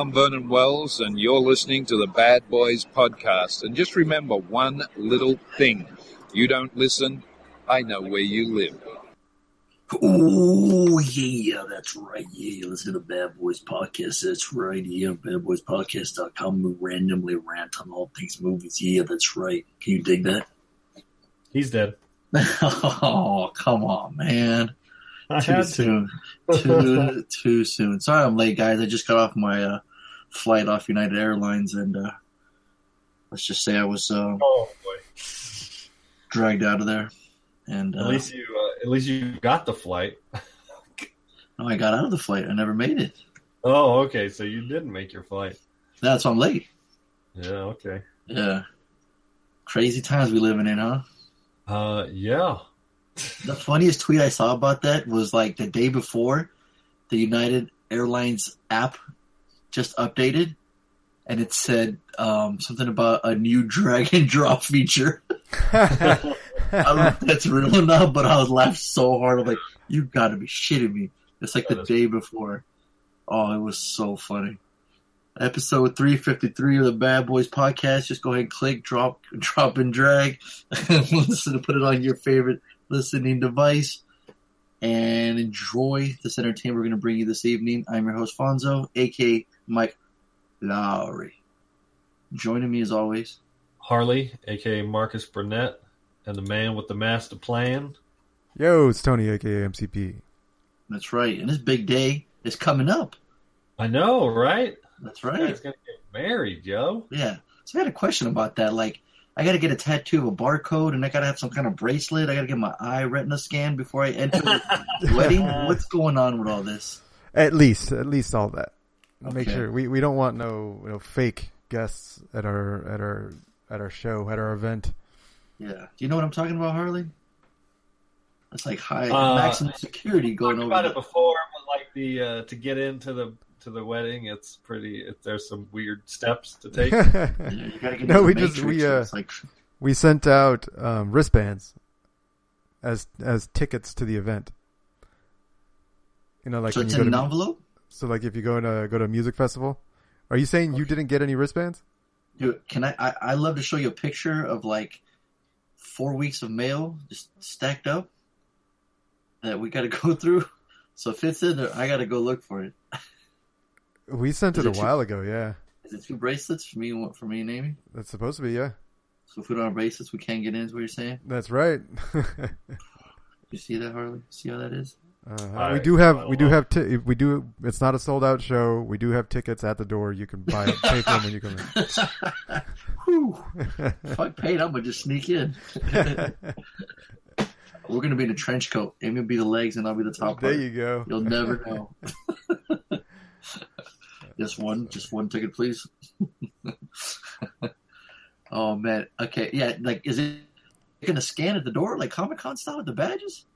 Hi, I'm Vernon Wells, and you're listening to the Bad Boys Podcast. And just remember one little thing you don't listen, I know where you live. Oh yeah, that's right. Yeah, listen to the Bad Boys Podcast. That's right. Yeah, badboyspodcast.com. We randomly rant on all things movies. Yeah, that's right. Can you dig that? He's dead. oh, come on, man. I Too had to. soon. Too too soon. Sorry I'm late, guys. I just got off my uh, flight off United Airlines, and uh, let's just say I was uh, Oh boy. dragged out of there. And At uh, least you, uh, at least you got the flight. no, I got out of the flight. I never made it. Oh, okay. So you didn't make your flight. That's why I'm late. Yeah. Okay. Yeah. Crazy times we living in, huh? Uh, yeah. The funniest tweet I saw about that was like the day before the United Airlines app just updated and it said um, something about a new drag and drop feature. I don't know if that's real or not, but I was laughing so hard. I'm like, you gotta be shitting me. It's like the day before. Oh, it was so funny. Episode 353 of the Bad Boys podcast. Just go ahead and click, drop, drop and drag. Listen to put it on your favorite listening device and enjoy this entertainment we're going to bring you this evening. I'm your host, Fonso, aka Mike Lowry. Joining me as always, Harley, aka Marcus Burnett, and the man with the master plan. Yo, it's Tony, aka MCP. that's right, and this big day is coming up. I know, right? That's right. guy's gonna get married, yo. Yeah. So I had a question about that. Like, I got to get a tattoo of a barcode, and I got to have some kind of bracelet. I got to get my eye retina scan before I enter the wedding. What's going on with all this? At least, at least all that. Make sure we, we don't want no no fake guests at our at our at our show at our event. Yeah. Do you know what I'm talking about, Harley? It's like high Uh, maximum security going Talked over. about the- it before, but like the uh, to get into the to the wedding, it's pretty. It, there's some weird steps to take. Yeah, you gotta get No, we the just- we, uh, like we sent out um, wristbands as as tickets to the event. You know, like so when it's you in go an envelope. So like if you go to go to a music festival. Are you saying you didn't get any wristbands? Dude, can I, I? I love to show you a picture of like four weeks of mail just stacked up that we got to go through. So if it's in there, I got to go look for it. We sent Is it a it two- while ago. Yeah, Is it two bracelets for me? and one For me and Amy. that's supposed to be. Yeah, So if we don't have bracelets, we can't get in. Is what you're saying? that's right. You see that, Harley? See how that is? Uh, we do have we do have ti- we do it's not a sold out show. We do have tickets at the door. You can buy pay for them when you come Whew. in. If I paid, I'm gonna just sneak in. We're gonna be in a trench coat. Amy will be the legs, and I'll be the top there part. you go. You'll never know. just one, just one ticket, please. oh man. Okay. Yeah. Like, is it gonna scan at the door like Comic Con style with the badges?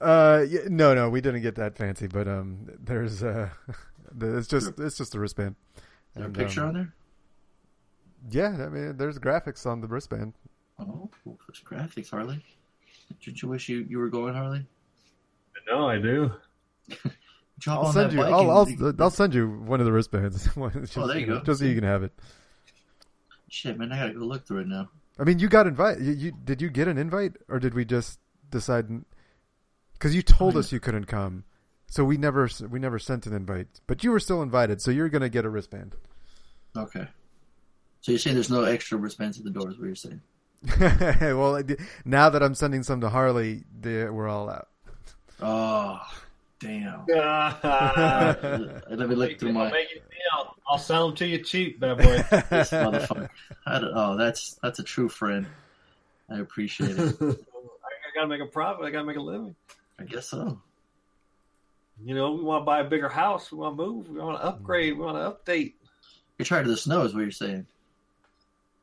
Uh, yeah, no, no, we didn't get that fancy, but um, there's uh, it's just it's just a wristband. Is there a picture um, on there? Yeah, I mean, there's graphics on the wristband. Oh, there's graphics, Harley. Did you wish you, you were going, Harley? no, I do. Jump I'll on send that you. bike I'll I'll, I'll send you one of the wristbands. just, Oh, there you know, go. Just so you can have it. Shit, man, I gotta go look through it now. I mean, you got invite. You, you did you get an invite, or did we just decide? Because you told us you couldn't come, so we never we never sent an invite. But you were still invited, so you're gonna get a wristband. Okay. So you're saying there's no extra wristbands at the door? Is what you're saying? well, now that I'm sending some to Harley, they, we're all out. Oh, damn. I'll Let me look through my make it. I'll sell them to you cheap, bad boy. this motherfucker. I don't, oh, that's that's a true friend. I appreciate it. I gotta make a profit. I gotta make a living. I guess so. You know, we want to buy a bigger house. We want to move. We want to upgrade. We want to update. You're tired of the snow, is what you're saying.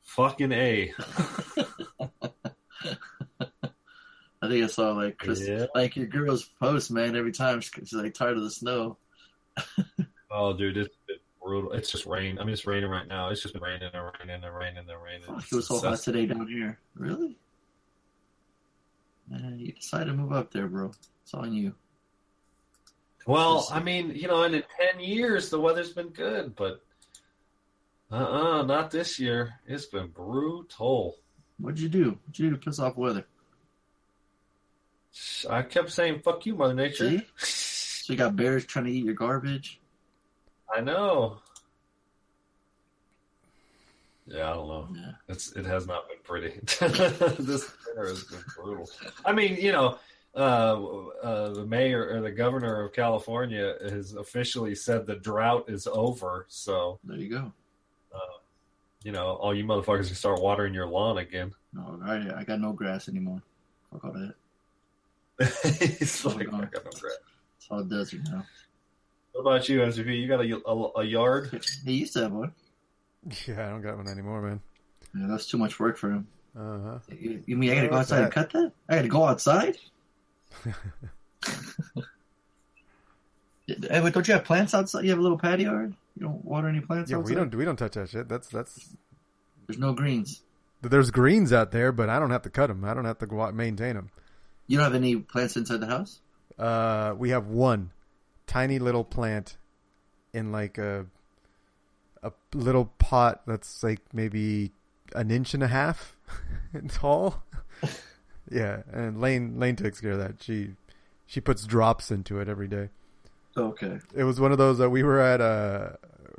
Fucking a. I think I saw like Chris, Yeah. like your girl's post, man. Every time she- she's like tired of the snow. Oh, dude, it's brutal. It's just rain. I mean, it's raining right now. It's just been raining and raining and raining and raining. Fuck, it was so hot today down here. Really? Man, you decide to move up there, bro. It's on you. Well, I mean, you know, and in ten years the weather's been good, but uh uh not this year. It's been brutal. What'd you do? What'd you do to piss off weather? I kept saying "fuck you, Mother Nature." So you got bears trying to eat your garbage. I know. Yeah, I don't know. Yeah. It's it has not been pretty. this winter has been brutal. I mean, you know, uh, uh, the mayor or the governor of California has officially said the drought is over. So There you go. you know, all you motherfuckers can start watering your lawn again. No, I, I got no grass anymore. Fuck all that. it's like, I got no crap. It's all desert now. What about you, SVP? You got a, a, a yard? He used to have one. Yeah, I don't got one anymore, man. Yeah, that's too much work for him. Uh huh. You, you mean I gotta go outside and cut that? I gotta go outside? hey, but don't you have plants outside? You have a little patio yard? You don't water any plants Yeah, outside? we don't we don't touch that shit. That's that's. There's no greens. There's greens out there, but I don't have to cut them. I don't have to go out and maintain them. You don't have any plants inside the house? Uh, we have one tiny little plant in like a a little pot that's like maybe an inch and a half tall. yeah, and Lane Lane takes care of that. She she puts drops into it every day. Okay. It was one of those that we were at uh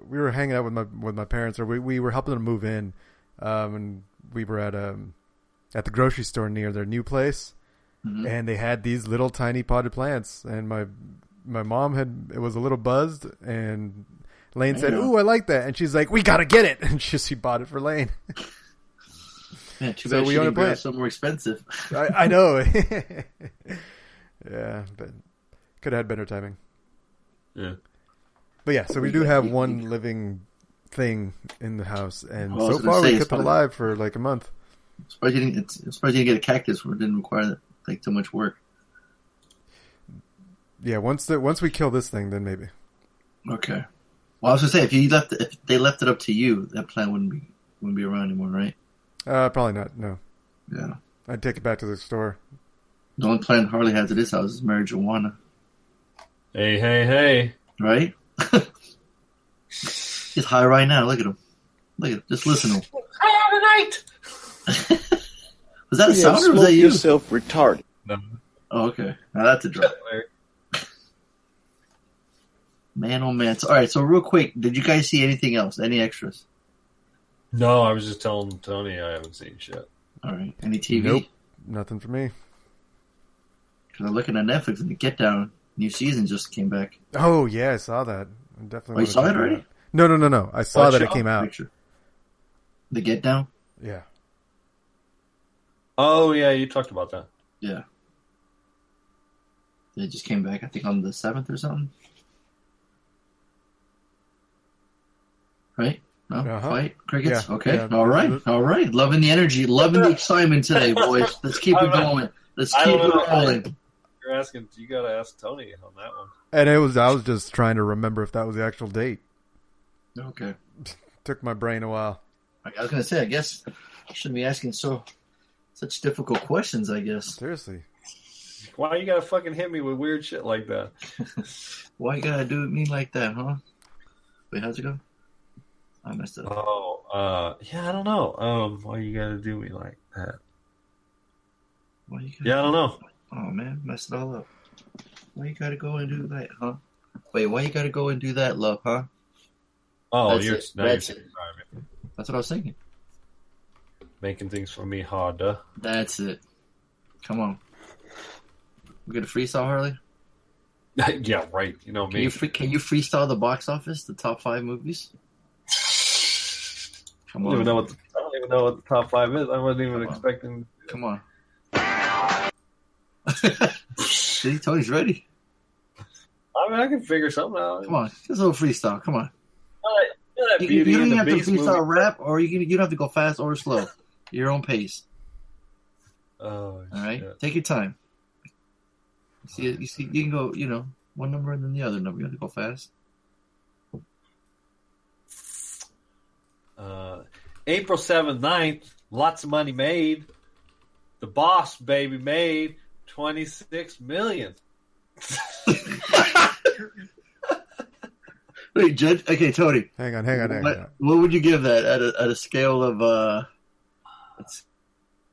we were hanging out with my with my parents or we, we were helping them move in um and we were at um at the grocery store near their new place Mhm. and they had these little tiny potted plants and my my mom had it was a little buzzed and Lane said. "Ooh, I like that," and she's like, "We gotta get it," and she, she bought it for Lane. Yeah, too So bad we she own a didn't something more expensive. I, I know. yeah, but could have had better timing. Yeah. But yeah, so we do have one living thing in the house, and Well, so far say, we kept it alive for like a month. I'm surprised you didn't, it's, I'm surprised you didn't get a cactus where it didn't require like too much work. Yeah, once the once we kill this thing, then maybe. Okay. Well, I was gonna say if you left if they left it up to you, that plant wouldn't be wouldn't be around anymore, right? Uh, probably not. No, Yeah. I'd take it back to the store. The only plant Harley has at his house is marijuana, Hey, hey, hey. right? He's high right now. Look at him. Look at him. Just listen to him. Tonight. Was that a You sound or was that you? yourself retarded. No. Oh, okay. Now that's a drop. Man, oh man. So, all right. So real quick, did you guys see anything else? Any extras? No, I was just telling Tony I haven't seen shit. All right. Any TV? Nope. Nothing for me. Because I'm looking at Netflix and the Get Down new season just came back. Oh yeah, I saw that. I definitely. Oh, you saw it already? out. No, no, no, no. I saw What that it came out. Picture. The Get Down. Yeah. Oh yeah, you talked about that. Yeah. It just came back. I think on the seventh or something. Right? No Uh-huh. fight crickets. Yeah, Okay. yeah. All right. All right. Loving the energy. Loving the excitement today, boys. Let's keep it going. Let's keep it know. rolling. You're asking. You got to ask Tony on that one. And it was I was just trying to remember if that was the actual date. Okay. Took my brain a while. I was gonna say. I guess I shouldn't be asking so such difficult questions. I guess. Seriously. Why you gotta fucking hit me with weird shit like that? Why you gotta do it me like that, huh? Wait, how's it go? I messed it up. Oh, uh, yeah, I don't know. Um, why you gotta do me like that? Why you gotta Yeah, I don't know. Oh man, messed it all up. Why you gotta go and do that, huh? Wait, why you gotta go and do that, love, huh? Oh, That's you're it. now That's you're it. sorry, That's what I was thinking. making things for me harder. That's it. Come on. We get a freestyle, Harley? yeah, right. You know Can me. you free, can you freestyle the box office, the top five movies? I don't even know what the, I don't even know what the top five is. I wasn't even Come on. expecting. Come on. See, Tony's ready. I mean, I can figure something out. Come on, just a little freestyle. Come on. You know You, you don't even have to freestyle movie? rap, or you can, you don't have to go fast or slow. Your own pace. Oh, All right, shit. take your time. You see, you see, you can go, you know, one number and then the other number. You have to go fast. Uh, April 7th, 9th, lots of money made. The boss baby made 26 million. Wait, Judge. Okay, Tony. Hang on, hang on, hang What, on. what would you give that at a, at a scale of uh? Let's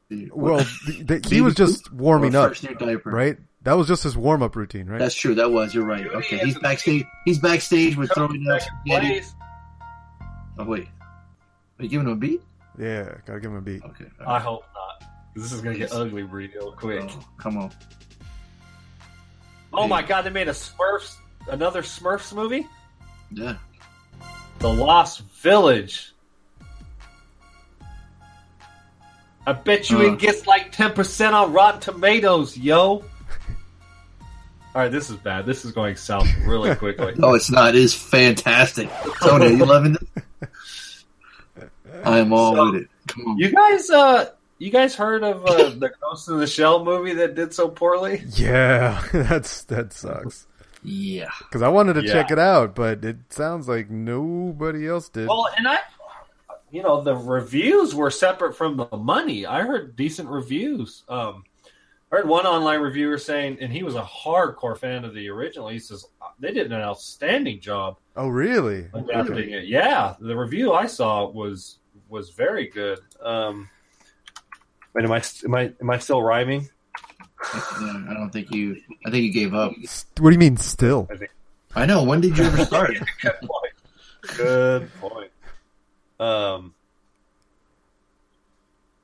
see. Well, th- th- he was just warming up, diaper. right? That was just his warm up routine, right? That's true. That was. You're right. Okay, he's backstage. He's backstage with throwing out spaghetti. Please. Oh wait, are you giving him a beat? yeah, gotta give him a beat. Okay. I hope not. This is gonna get ugly real quick. Oh, come on. Oh my god, they made a Smurfs, another Smurfs movie, Yeah. The Lost Village. I bet you Uh. it gets like ten percent on Rotten Tomatoes, yo. All right, this is bad. This is going south really quickly. No, it's not. It is fantastic. Tony, are you loving this? I am all So- with it. Come on. You guys, uh, you guys heard of uh, the Ghost in the Shell movie that did so poorly? Yeah, that's that sucks. yeah. Because I wanted to Yeah. check it out, but it sounds like nobody else did. Well, and I, you know, the reviews were separate from the money. I heard decent reviews. Um, I heard one online reviewer saying, and he was a hardcore fan of the original. He says they did an outstanding job oh, really? adapting it. Yeah, the review I saw was was very good. Um, wait, am I am I am I still rhyming? Yeah, I don't think you. I think you gave up. What do you mean still? I know. When did you ever start? Good point. Good point. Um,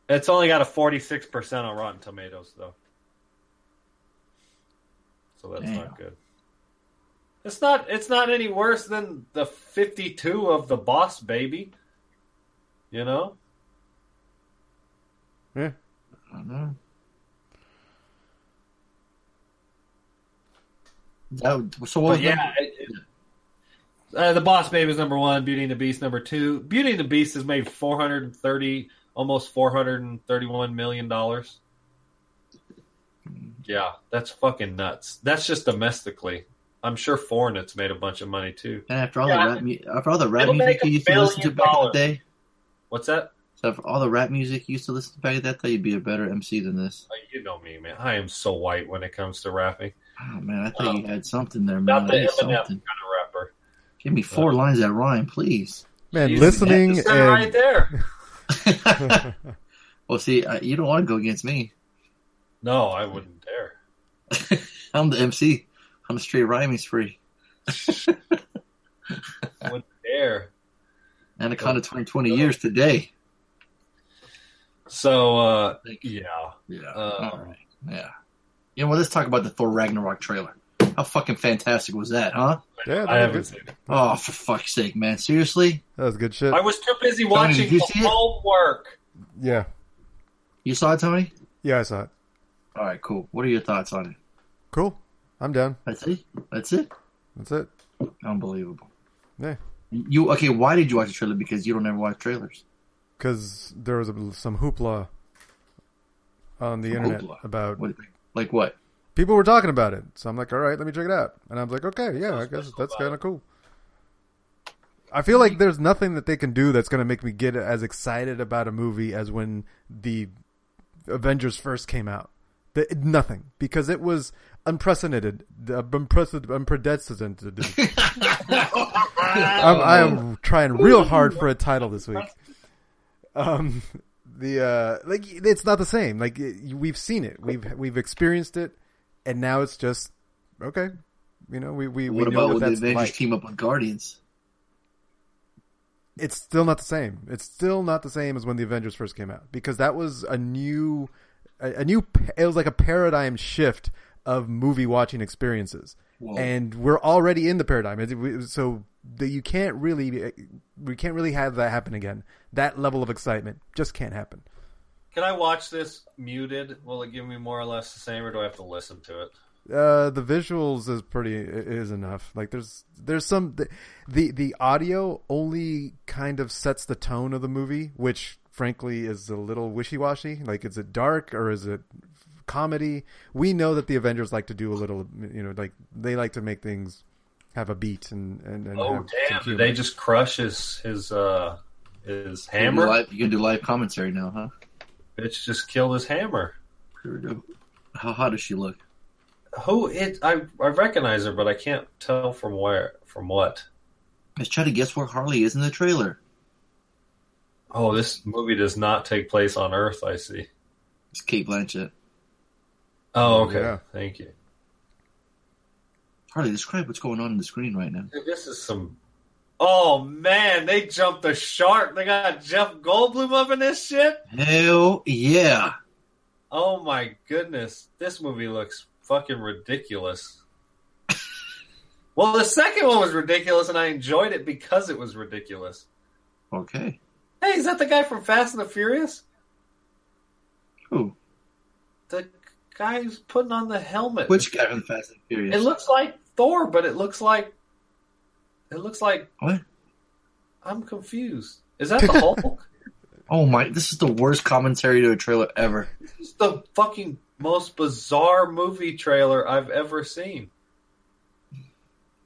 it's only got a forty six percent on Rotten Tomatoes, though, so that's Damn. not good. It's not. It's not any worse than the fifty two of the Boss Baby. You know, Yeah. I don't know. That, so what was yeah. number- It, it- uh, the Boss Baby is number one. Beauty and the Beast number two. Beauty and the Beast has made four hundred and thirty, almost four hundred and thirty-one million dollars. Yeah, that's fucking nuts. That's just domestically. I'm sure foreign it's made a bunch of money too. And after all Yeah. the rap, after all the rap music you used to listen to billion back in the day, What's that? so for all the rap music you used to listen to back in that day, you'd be a better MC than this. Oh, you know me, man. I am so white when it comes to rapping. Oh man, I thought Um, you had something there, man. Not man. the I need Eminem kind something. of rapper. Give me four uh, lines that rhyme, please. Man, Jesus, listening that's right there. well, see, I, you don't want to go against me. No, I wouldn't dare. I'm the MC. I'm straight rhyming spree. I wouldn't dare. Anaconda 2020 years today. So, uh, Thank you. yeah. Yeah. Uh, All right. Yeah. Yeah. Well, let's talk about the Thor Ragnarok trailer. How fucking fantastic was that, huh? Yeah, I haven't seen it. Oh, for fuck's sake, man! Seriously? that was good shit. I was too busy Tony, watching you the see it? homework. Yeah, You saw it, Tony? yeah, I saw it. All right, cool. What are your thoughts on it? Cool. I'm down. That's it. That's it. That's it. Unbelievable. Yeah, You okay? Why did you watch the trailer? Because you don't ever watch trailers. because there was a, some hoopla on the Some internet hoopla? about What? Like what? people were talking about it. So I'm like, all right, let me check it out. And I was like, okay, yeah, I guess that's kind of cool. I feel like there's nothing that they can do that's going to make me get as excited about a movie as when the Avengers first came out. The, nothing because it was unprecedented, uh, unprecedented, unprecedented. I'm, I am trying real hard for a title this week. Um, the uh, like it's not the same. Like it, we've seen it, we've we've experienced it, and now it's just okay. You know, we we, we What know about what when the Avengers like. team up with Guardians? It's still not the same. It's still not the same as when the Avengers first came out because that was a new, a, a new. It was like a paradigm shift of movie watching experiences. Whoa. and we're already in the paradigm. So that you can't really, we can't really have that happen again. That level of excitement just can't happen. Can I watch this muted? Will it give me more or less the same, or do I have to listen to it? Uh, the visuals is pretty is enough. Like there's there's some the, the the audio only kind of sets the tone of the movie, which frankly is a little wishy washy. Like is it dark or is it comedy? We know that the Avengers like to do a little, you know, like they like to make things have a beat and and, and Oh damn! Did they just crush his his uh his You can hammer? live- You can do live commentary now, huh? Bitch just killed his hammer. Here we go. How hot does she look? Who it? I I recognize her, but I can't tell from where from what. Let's try to guess where Harley is in the trailer. Oh, this movie does not take place on Earth. I see. It's Cate Blanchett. Oh, okay. Yeah. Thank you. Harley, describe what's going on in the screen right now. Dude, This is some. Oh man, they jumped the shark. They got Jeff Goldblum up in this shit. Hell yeah. Oh my goodness, this movie looks fucking ridiculous. well, the second one was ridiculous, and I enjoyed it because it was ridiculous. Okay. Hey, is that the guy from Fast and the Furious? Who? The guy who's putting on the helmet. Which guy from Fast and Furious? It looks like Thor, but it looks like it looks like What? I'm confused. Is that the Hulk? Oh my! This is the worst commentary to a trailer ever. this is the fucking most bizarre movie trailer I've ever seen.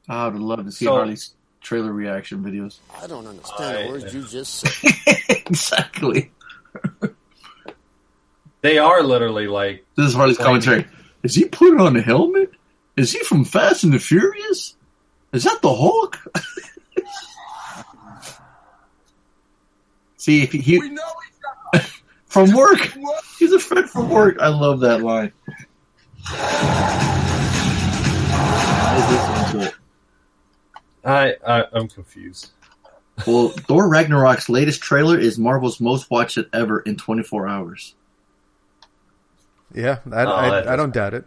I would love to see So- Harley's trailer reaction videos. I don't understand I- the words you just said. exactly. They are literally like This is Harley's Explain. commentary. Is he putting on a helmet? Is he from Fast and the Furious? Is that the Hulk? See if he, he know from work. He's a friend from work. I love that line. I was listening to it. I, I I'm confused. Well, Thor Ragnarok's latest trailer is Marvel's most watched it ever in 24 hours. Yeah, I, Oh, I, I don't doubt it.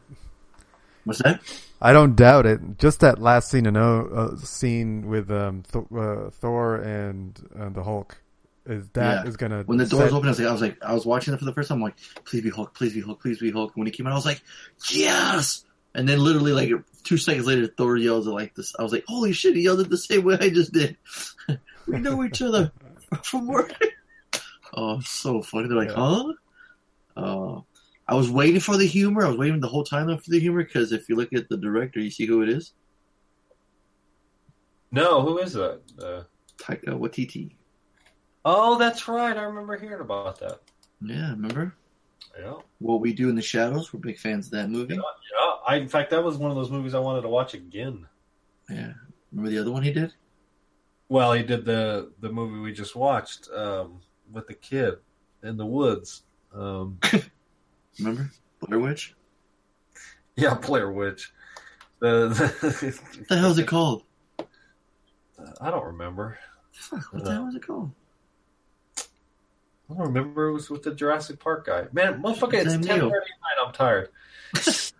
What's that? I don't doubt it. Just that last scene, in o, uh, scene with um, Th- uh, Thor and uh, the Hulk, is that Yeah. is gonna When the doors set- opened, I was like, I was like, I was watching it for the first time. I'm like, please be Hulk, please be Hulk, please be Hulk. When he came out, I was like, yes. And then literally like two seconds later, Thor yells at like this. I was like, holy shit, he yelled it the same way I just did. we know each other from work. oh, so funny. They're like, Yeah. huh? Uh, I was waiting for the humor. I was waiting the whole time for the humor because if you look at the director, you see who it is. No, who is that? Uh, Taika Waititi. oh, that's right. I remember hearing about that. Yeah, remember Yeah, what we do in the shadows? We're big fans of that movie. yeah. I, in fact, that was one of those movies I wanted to watch again. Yeah, remember the other one he did? Well, he did the the movie we just watched um, with the kid in the woods. Um, Remember Blair Witch? yeah, Blair Witch. The, What the hell is it called? I don't remember. Fuck, what the hell is it called? I don't remember. It was with the Jurassic Park guy. Man, motherfucker, it's Sam ten thirty Neill. nine. I'm tired.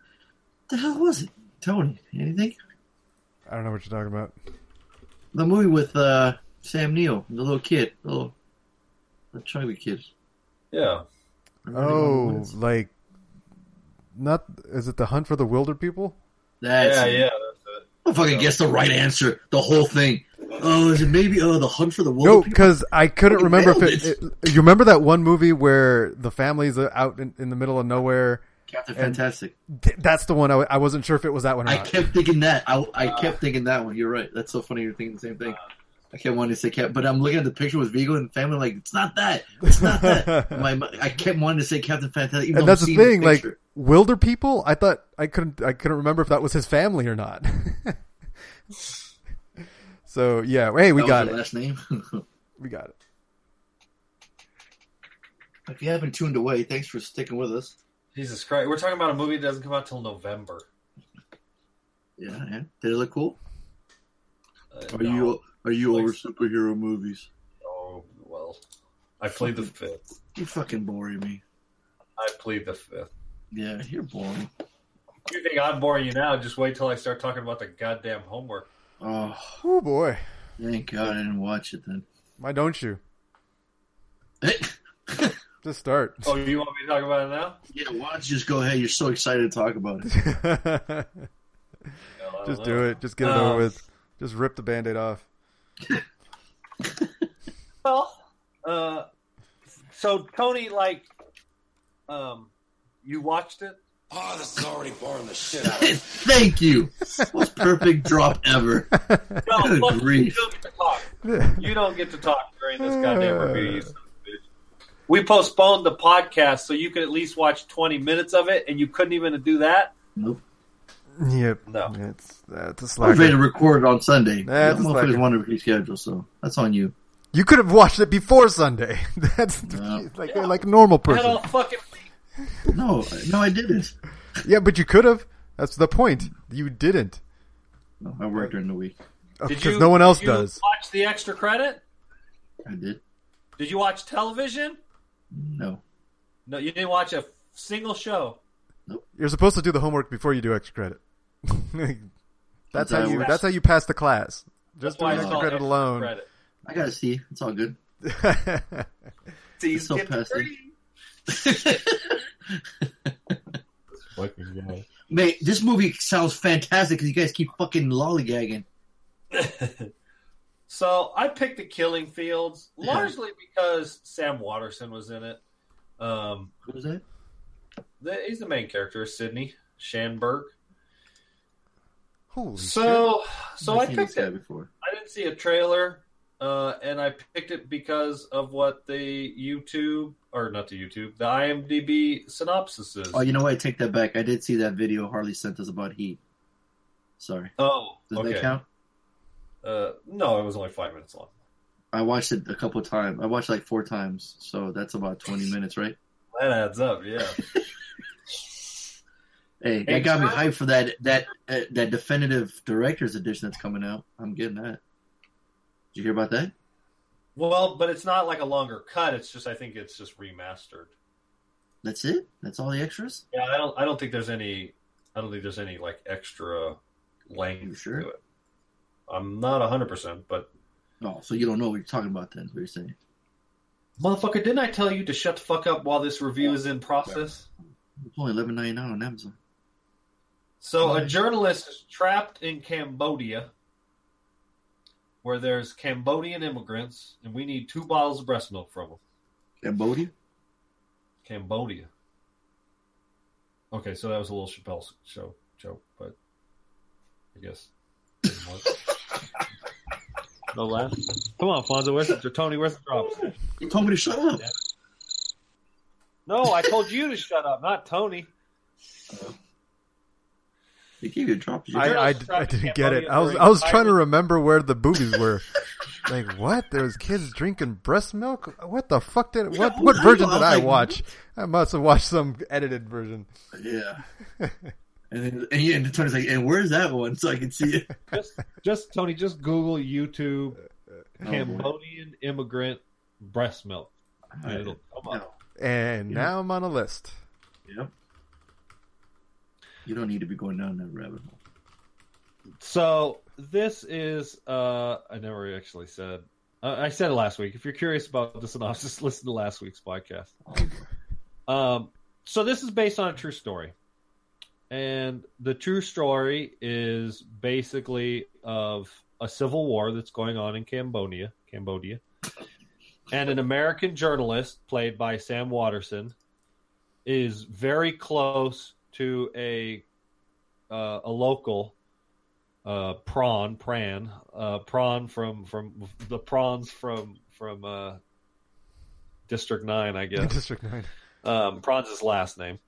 The hell was it? Tony, anything? I don't know what you're talking about. The movie with uh, Sam Neill, the little kid, the little, the chubby kid. Yeah. Remember what it Oh, like not is it the Hunt for the Wilder People? that's yeah, yeah. That's it. I fucking guess the right answer. The whole thing. Oh, is it maybe oh the hunt for the wilder No, because I couldn't Fucking remember if nailed it, it- You remember that one movie where the family's uh, out in, in the middle of nowhere? Captain and- Fantastic. Th- That's the one. I, w- I wasn't sure if it was that one or I not. kept thinking that. I, I uh, kept thinking that one. You're right. That's so funny. You're thinking the same thing. I kept wanting to say Cap, but I'm looking at the picture with Viggo and family. Like it's not that. It's not that. My, my- I kept wanting to say Captain Fantastic. Even and that's I'm the seeing thing. Like. Wilder people, I thought I couldn't. I couldn't remember if that was his family or not. so yeah, hey, we That got your it. Last name. We got it. if you haven't tuned away, thanks for sticking with us. Jesus Christ. We're talking about a movie that doesn't come out till November. Yeah, yeah. Did it look cool? Uh, Are no. you are you Like- over superhero movies? Oh, well. I plead the fifth. You fucking boring me. I played the fifth. Yeah, you're boring. You think I'm boring you now? Just wait till I start talking about the goddamn homework. Oh, Oh boy, thank God I didn't watch it then. why don't you just start? Oh, you want me to talk about it now? yeah, why don't you just go ahead? You're so excited to talk about it. No, just know. do it. Just get it Um, over with. Just rip the band-aid off. Well, uh, so Tony, like, um, you watched it? Oh, this is already boring the shit out of me. Thank you. Most perfect drop ever. No, Good fuck you. grief. You don't get to talk. You don't get to talk during this goddamn review. You son of a bitch. We postponed the podcast so you could at least watch 20 minutes of it, and you couldn't even do that? Nope. Yep. No. It's that's a I was ready to record on Sunday. That's a Motherfuckers slacker. wanted to reschedule, so that's on you. You could have watched it before Sunday. That's No. like like a normal person. all fucking No, no, I didn't. Yeah, but you could have. That's the point. You didn't No, I worked during the week. Oh, because no one else did you does. Watch the extra credit. I did. Did you watch television? No. No, you didn't watch a single show. You're supposed to do the homework before you do extra credit. that's That's how how you. That's how you pass the class. Just why doing extra credit extra alone. credit. I gotta see. It's all good. See, so getting passive. pretty. Fucking guy. Mate, this movie sounds fantastic because you guys keep fucking lollygagging. so I picked the Killing Fields largely because Sam Waterston was in it. Um, What was that? The, he's the main character, Sydney Schanberg. Holy shit! So, so I I've seen picked it. before. I didn't see a trailer, uh, and I picked it because of what the YouTube or not the YouTube, the IMDb synopsis is. Oh, you know what? I take that back. I did see that video Harley sent us about Heat. Sorry. Oh, Does okay. that count? Uh, no, it was only five minutes long. I watched it a couple of times. I watched like four times, so that's about twenty minutes, right? That adds up, yeah. Hey, that got me Charlie- hyped for that that uh, that definitive director's edition that's coming out. I'm getting that. Did you hear about that? well, but it's not like a longer cut. It's just I think it's just remastered. That's it. That's all the extras. Yeah, I don't. I don't think there's any. I don't think there's any like extra length You sure? to it. I'm not hundred percent, but oh, so you don't know what you're talking about then. What you're saying? Motherfucker, didn't I tell you to shut the fuck up while this review is in process? It's only eleven ninety nine on Amazon. So a journalist is trapped in Cambodia, where there's Cambodian immigrants, and we need two bottles of breast milk from them. Cambodia. Cambodia. Okay, so that was a little Chappelle show joke, but I guess. No laugh. Come on, Fonso. Where's the Tony? Where's the drops? You told me to shut up. No, I told you to shut up, not Tony. They gave you a drop. I, I, I didn't get it. I was I was trying to remember where the boobies were. like what? There was kids drinking breast milk. What the fuck did? What Yeah, what I version know. I did was I like, watch? I must have watched some edited version. Yeah. and then and, yeah, and Tony's like, and where's that one so I can see it? Just, just Tony, just Google YouTube Oh, boy. Cambodian immigrant breast milk. All right. It'll come up. No. And Yeah. now I'm on a list. Yep. You don't need to be going down that rabbit hole. So this is uh I never actually said uh, I said it last week. If you're curious about the synopsis, listen to last week's podcast. Um, so this is based on a true story, and the true story is basically of a civil war that's going on in Cambodia, Cambodia, and an American journalist played by Sam Waterston is very close to a uh, a local uh, prawn, pran, uh, prawn from from the prawns from from uh, District Nine, I guess. District Nine. Um, Prawn's his last name.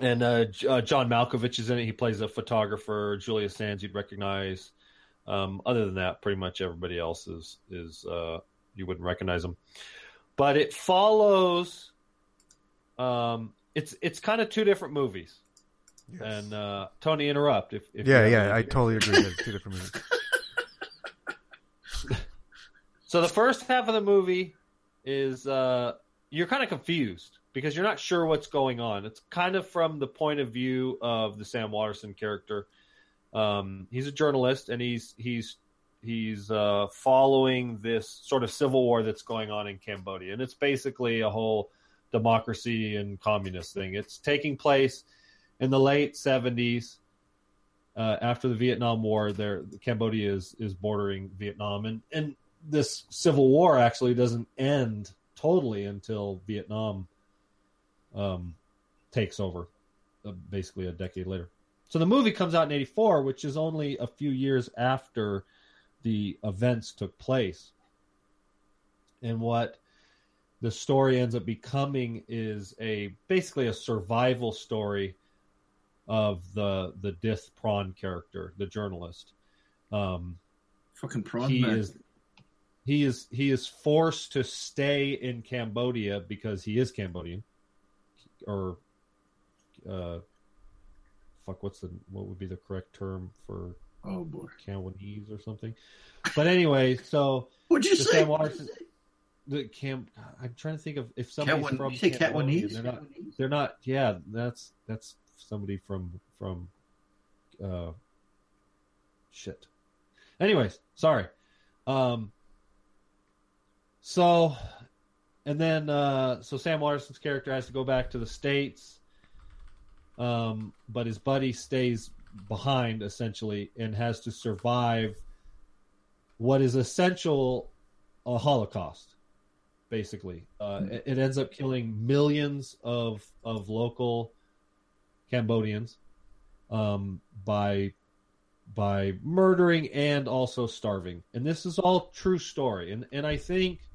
And uh, uh, John Malkovich is in it. He plays a photographer. Julian Sands you'd recognize. Um, other than that, pretty much everybody else is is uh, you wouldn't recognize them. But it follows. Um, it's it's kind of two different movies. Yes. And uh, Tony, interrupt if, if yeah, yeah, I totally agree. Two different movies. So the first half of the movie is uh, you're kind of confused because you're not sure what's going on. It's kind of from the point of view of the Sam Waterston character. Um, he's a journalist and he's he's he's uh, following this sort of civil war that's going on in Cambodia, and it's basically a whole democracy and communist thing. It's taking place in the late '70s. Uh, after the Vietnam War, there Cambodia is is bordering Vietnam, and and this civil war actually doesn't end totally until Vietnam um, takes over, uh, basically a decade later. So the movie comes out in '84, which is only a few years after the events took place. And what the story ends up becoming is a basically a survival story of the the Dith Pran character, the journalist. Um, Fucking prawn he man. is he is he is forced to stay in Cambodia because he is Cambodian, or uh, fuck, what's the what would be the correct term for Oh boy. Cantonese or something? But anyway, so What'd you the say? Sam What'd you say? the Cam. I'm trying to think of if somebody's Cat- from you say Cambodia, Catwanese? They're not. They're not. Yeah, that's that's somebody from from. Uh, shit. Anyways, sorry. Um. So, and then uh, so Sam Waterston's character has to go back to the states. Um, but his buddy stays behind essentially and has to survive what is essential a Holocaust, basically. Uh, it, it ends up killing millions of of local Cambodians um, by by murdering and also starving. And this is all true story. And and I think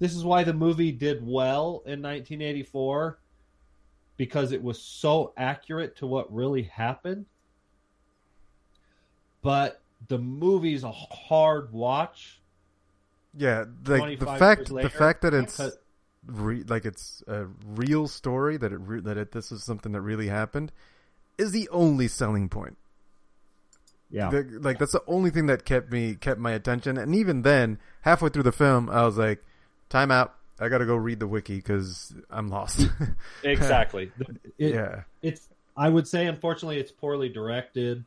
this is why the movie did well in 1984 because it was so accurate to what really happened. But the movie's a hard watch. Yeah, the the fact the fact that it's re, like it's a real story that it re, that it, this is something that really happened is the only selling point. Yeah. The- like that's the only thing that kept me kept my attention. And even then, halfway through the film, I was like, "Time out! I got to go read the wiki because I'm lost." exactly. It- yeah, It's I would say unfortunately it's poorly directed.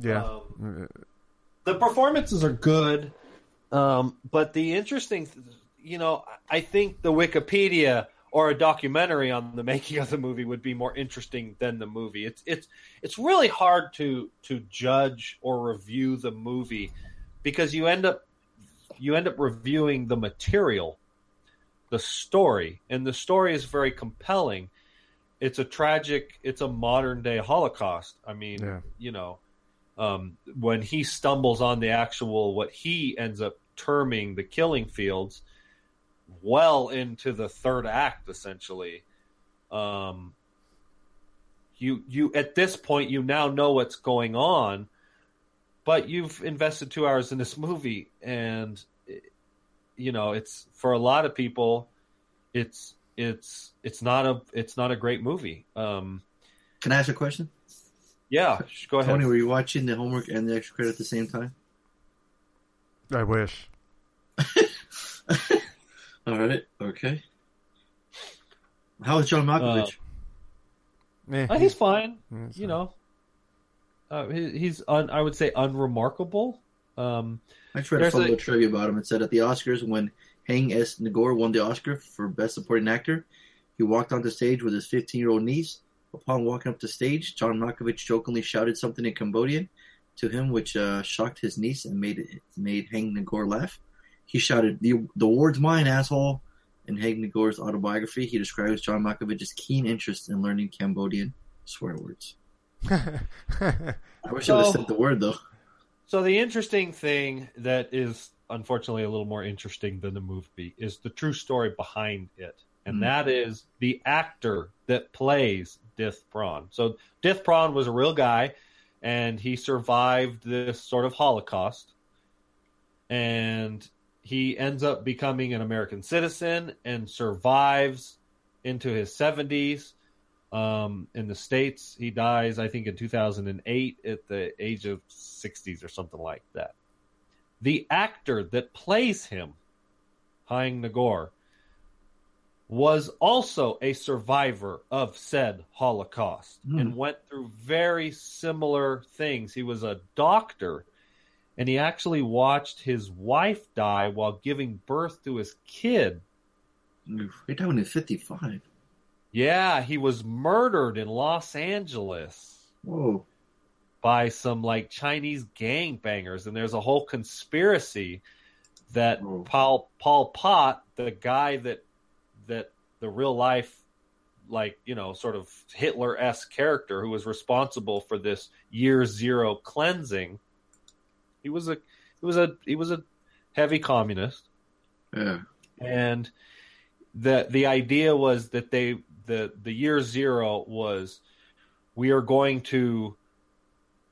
yeah. Um, the performances are good, um, but the interesting, th- you know, I think the Wikipedia or a documentary on the making of the movie would be more interesting than the movie. It's it's it's really hard to to judge or review the movie because you end up you end up reviewing the material, the story, and the story is very compelling. It's a tragic, it's a modern day Holocaust. I mean, Yeah. you know, um, when he stumbles on the actual what he ends up terming the killing fields well into the third act essentially um you you at this point you now know what's going on but you've invested 2 hours in this movie and you know it's for a lot of people it's it's it's not a it's not a great movie um Can I ask a question? yeah go ahead Tony, were you watching the homework and the extra credit at the same time? I wish. All right. Okay. How is John Malkovich? Eh, Uh, he's fine he's you fine. know, uh, he, he's un, I would say unremarkable. Um, I tried to follow a- trivia about him. It said at the Oscars when Haing S. Ngor won the Oscar for Best Supporting Actor, he walked onto stage with his 15 year old niece. Upon walking up the stage, John Malkovich jokingly shouted something in Cambodian to him, which uh, shocked his niece and made made Haing Ngor laugh. He shouted, "The the award's mine, asshole!" In Haing Ngor's autobiography, he describes John Malkovich's keen interest in learning Cambodian swear words. I wish I would have So- said the word though. so the interesting thing that is unfortunately a little more interesting than the movie is the true story behind it, and Mm. that is the actor that plays Dith Pran. So Dith Pran was a real guy, and he survived this sort of Holocaust, and he ends up becoming an American citizen and survives into his 70s. Um, in the States, he dies, I think, in 2008 at the age of 60s or something like that. The actor that plays him, Haing Ngor, was also a survivor of said Holocaust Hmm. and went through very similar things. He was a doctor and he actually watched his wife die while giving birth to his kid. Oof, He died when he was 55. Yeah, he was murdered in Los Angeles Whoa. by some like Chinese gangbangers, and there's a whole conspiracy that Whoa. Pol Pol Pot, the guy that that the real life like you know sort of Hitler esque character who was responsible for this year zero cleansing, he was a he was a he was a heavy communist Yeah. and the the idea was that they the the year zero was we are going to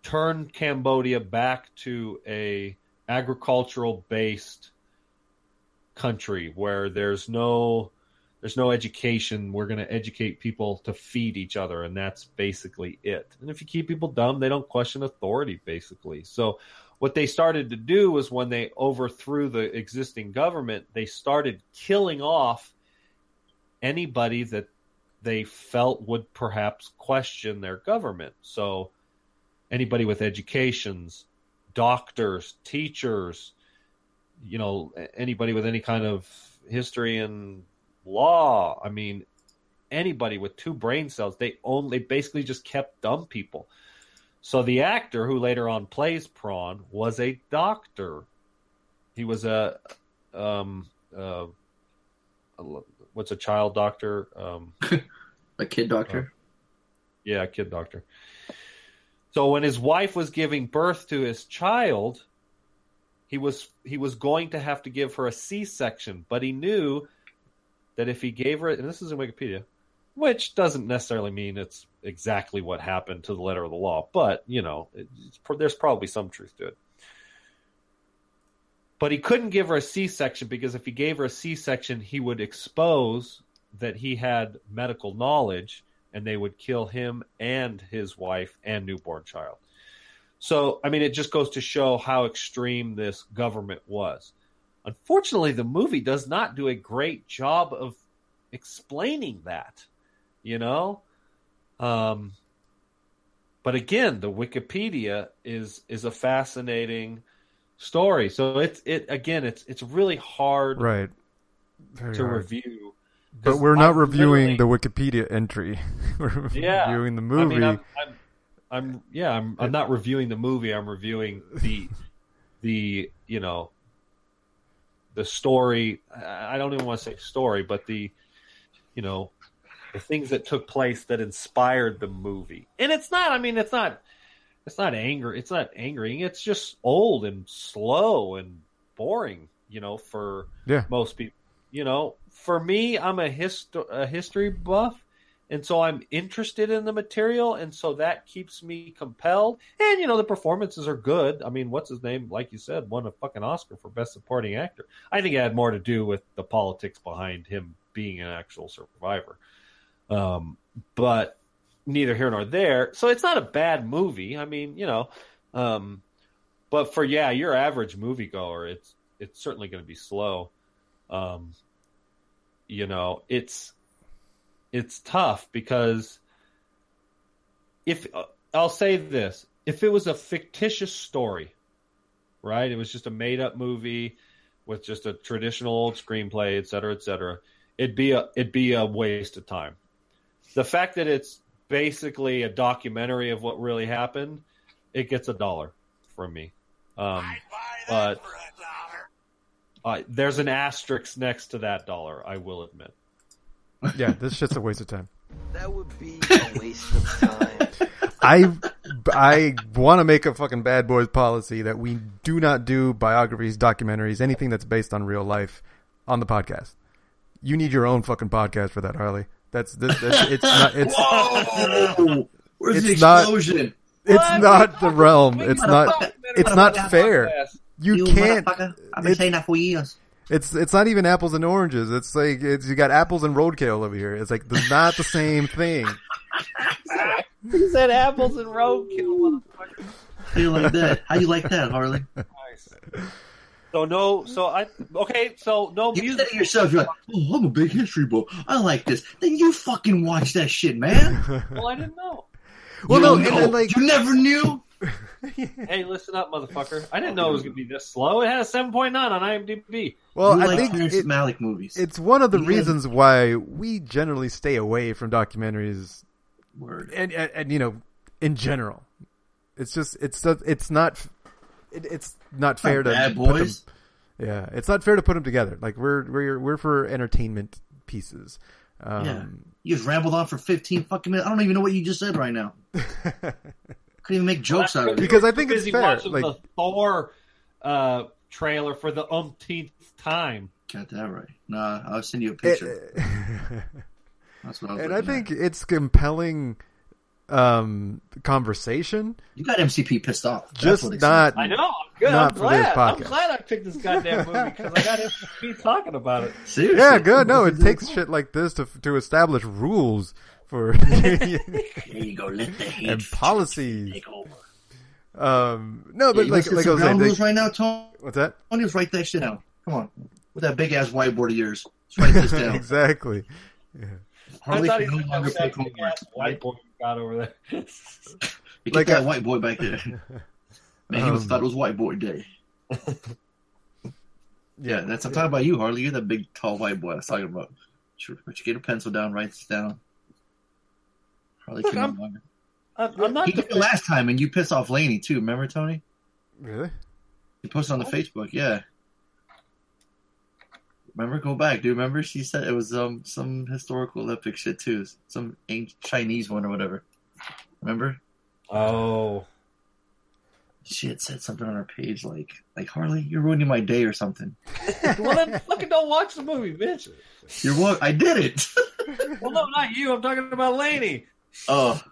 turn Cambodia back to a agricultural based country where there's no there's no education. We're going to educate people to feed each other and that's basically it. And if you keep people dumb they don't question authority basically. So what they started to do was when they overthrew the existing government they started killing off anybody that they felt would perhaps question their government. So anybody with educations doctors teachers you know anybody with any kind of history and law i mean anybody with two brain cells they only basically just kept dumb people. So the actor who later on plays Pran was a doctor. He was a um uh a- what's a child doctor um A kid doctor. yeah, a kid doctor. So when his wife was giving birth to his child, he was he was going to have to give her a C-section, but he knew that if he gave her, and this is in Wikipedia, which doesn't necessarily mean it's exactly what happened to the letter of the law, but you know, it's, there's probably some truth to it. But he couldn't give her a C-section because if he gave her a C-section, he would expose that he had medical knowledge and they would kill him and his wife and newborn child. So, I mean, it just goes to show how extreme this government was. Unfortunately, the movie does not do a great job of explaining that, you know? Um, but again, the Wikipedia is is a fascinating story. So it's it again, it's it's really hard Right. Very to hard. review. But we're not I'm reviewing the Wikipedia entry. we're Yeah. reviewing the I movie. mean, I'm, I'm, I'm, yeah, I'm, I'm not reviewing the movie. I'm reviewing the, the, you know, the story. I I don't even want to say story, but the, you know, the things that took place that inspired the movie. And it's not. I mean, it's not. It's not anger. It's not angering. It's just old and slow and boring. You know, for yeah. most people. You know, for me, I'm a, histo- a history buff, and so I'm interested in the material, and so that keeps me compelled. And you know, the performances are good. I mean, what's his name? Like you said, won a fucking Oscar for best supporting actor. I think it had more to do with the politics behind him being an actual survivor. Um, but neither here nor there. So it's not a bad movie. I mean, you know, um, but for yeah, your average moviegoer, it's it's certainly going to be slow. Um, you know, it's it's tough because if uh, I'll say this, if it was a fictitious story, right? It was just a made up movie with just a traditional old screenplay, et cetera, et cetera. It'd be a it'd be a waste of time. The fact that it's basically a documentary of what really happened, it gets a dollar from me. Um, but uh, there's an asterisk next to that dollar. I will admit. yeah, this shit's a waste of time. That would be a waste of time. I I want to make a fucking bad boys policy that we do not do biographies, documentaries, anything that's based on real life on the podcast. You need your own fucking podcast for that, Harley. That's this. That's, it's not. It's Whoa! Where's the It's not- explosion? it's not the realm. It's not. It's not fair. You can't. I've been saying that for years. It's it's not even apples and oranges. It's like it's you got apples and roadkill over here. It's like it's not the same thing. He said apples and roadkill, motherfucker. How you like that? How you like that, Harley? Nice. So no, so I okay, so no You music. said it yourself. You're like, oh, I'm a big history buff. I like this. Then you fucking watch that shit, man. Well, I didn't know. Well, You no, don't and, know. and like you never knew. Hey, listen up, motherfucker! I didn't know it was gonna be this slow. It had a seven point nine on IMDb. well, you I like think Terrence it- Malick movies. it's one of the Yeah. reasons why we generally stay away from documentaries Word. and, and, and you know in general it's just it's it's not it, it's not fair to Bad put them- yeah it's not fair to put them together like we're we're we're for entertainment pieces um, Yeah. You just rambled on for 15 fucking minutes. I don't even know what you just said right now. Couldn't even make jokes out of it. Because I think it's busy fair, watching like- the Thor uh, trailer for the umpteenth time. Got that right. Nah, I'll send you a picture. That's what I was and I looking think it's compelling um conversation. you got MCP pissed off. That's Just what not. I know. I'm good. Not I'm for this glad. I'm glad I picked this goddamn movie because I got him talking about it. Seriously. Yeah, good. No, it takes shit like this to to establish rules for There you go. Let the hate and policies. take over. Um, no, but you like like I was saying, ground rules they, right now, Tony. what's that? Just write that shit down. Come on, with that big ass whiteboard of yours. Let's write this down. exactly. Harley I thought can he no longer that pick big ass homework. white boy you got over there. You Like that a- white boy back there. Man, he must Um, thought it was white boy day. yeah, that's I'm talking about you, Harley. You're that big, tall white boy I was talking about. Sure, but you get a pencil down, write this down. Harley Look, can no I'm- longer. I'm, I'm not. He did it last time, and you pissed off Laney too. Remember, Tony? Really? He posted on the Facebook. Yeah. Remember? Go back. Do you remember? She said it was um some historical Olympic shit too, some ancient Chinese one or whatever. Remember? Oh, She had said something on her page like like Harley, you're ruining my day or something. well then fucking don't watch the movie, bitch. You're what? I did it. Well, no, not you. I'm talking about Laney. Oh.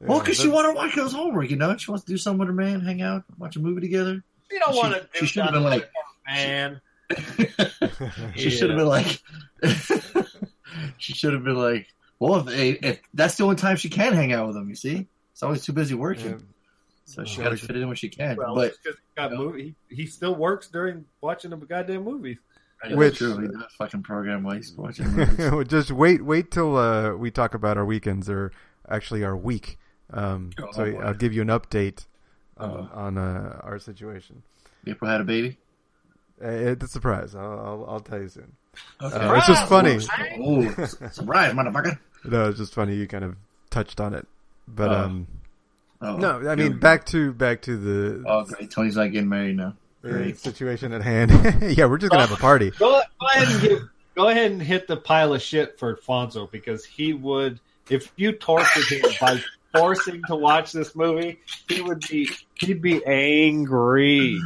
Well, because she Yeah, wanted to watch those homework, you know? She wants to do something with her man, hang out, watch a movie together. You don't want to. she should have been like- man. she should have been like, she should have been like, well, if, if that's the only time she can hang out with him, you see? She's always too busy working. Yeah. So she Oh, got to fit in when she can. Well, but he got movie. He, he still works during watching the goddamn movies. That's Which- true. He fucking program while he's watching movies. Just wait, wait till uh, we talk about our weekends or actually our week. Um, Oh, so boy. I'll give you an update on, Uh-oh. on uh, our situation. April had a baby. Uh, it's a surprise. I'll, I'll, I'll tell you soon. Okay. Uh, it's just funny. Oh, surprise, motherfucker. No, it's just funny. You kind of touched on it, but Oh. um, Oh, no, I here mean back to back to the go. Oh, great. Tony's not getting married now. Great. situation at hand. yeah, we're just gonna have a party. Go, go ahead and give, go ahead and hit the pile of shit for Fonso because he would if you tortured him by forcing to watch this movie, he would be he'd be angry.